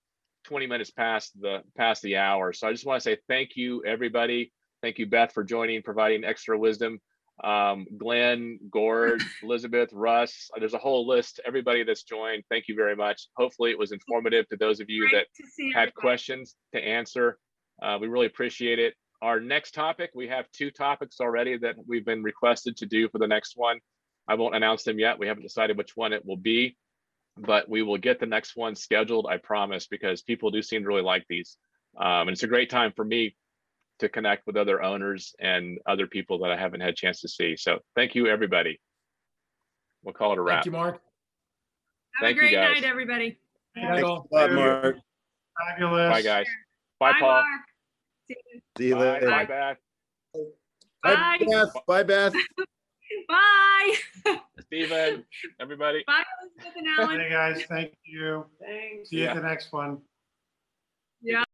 20 minutes past the past the hour, so I just want to say thank you, everybody. Thank you, Beth, for joining, providing extra wisdom. Um, Glenn, Gord, Elizabeth, Russ. There's a whole list. Everybody that's joined, thank you very much. Hopefully, it was informative to those of you that to had questions to answer. Uh, we really appreciate it. Our next topic, we have two topics already that we've been requested to do for the next one. I won't announce them yet. We haven't decided which one it will be, but we will get the next one scheduled, I promise, because people do seem to really like these. Um, and it's a great time for me to connect with other owners and other people that I haven't had a chance to see. So thank you, everybody. We'll call it a wrap. Thank you, Mark. Have Thank a you, great guys. night, everybody. Good night, all. Thanks a lot, Mark. Fabulous. Bye, guys. Bye, Bye, Paul. Mark. See you. See you Bye, later. bye, Beth. Bye, Bye. Beth. Bye, Beth. Bye. Stephen, everybody. Bye, Elizabeth and Alan. Hey, guys, thank you. Thanks. See you Yeah. at the next one. Yeah.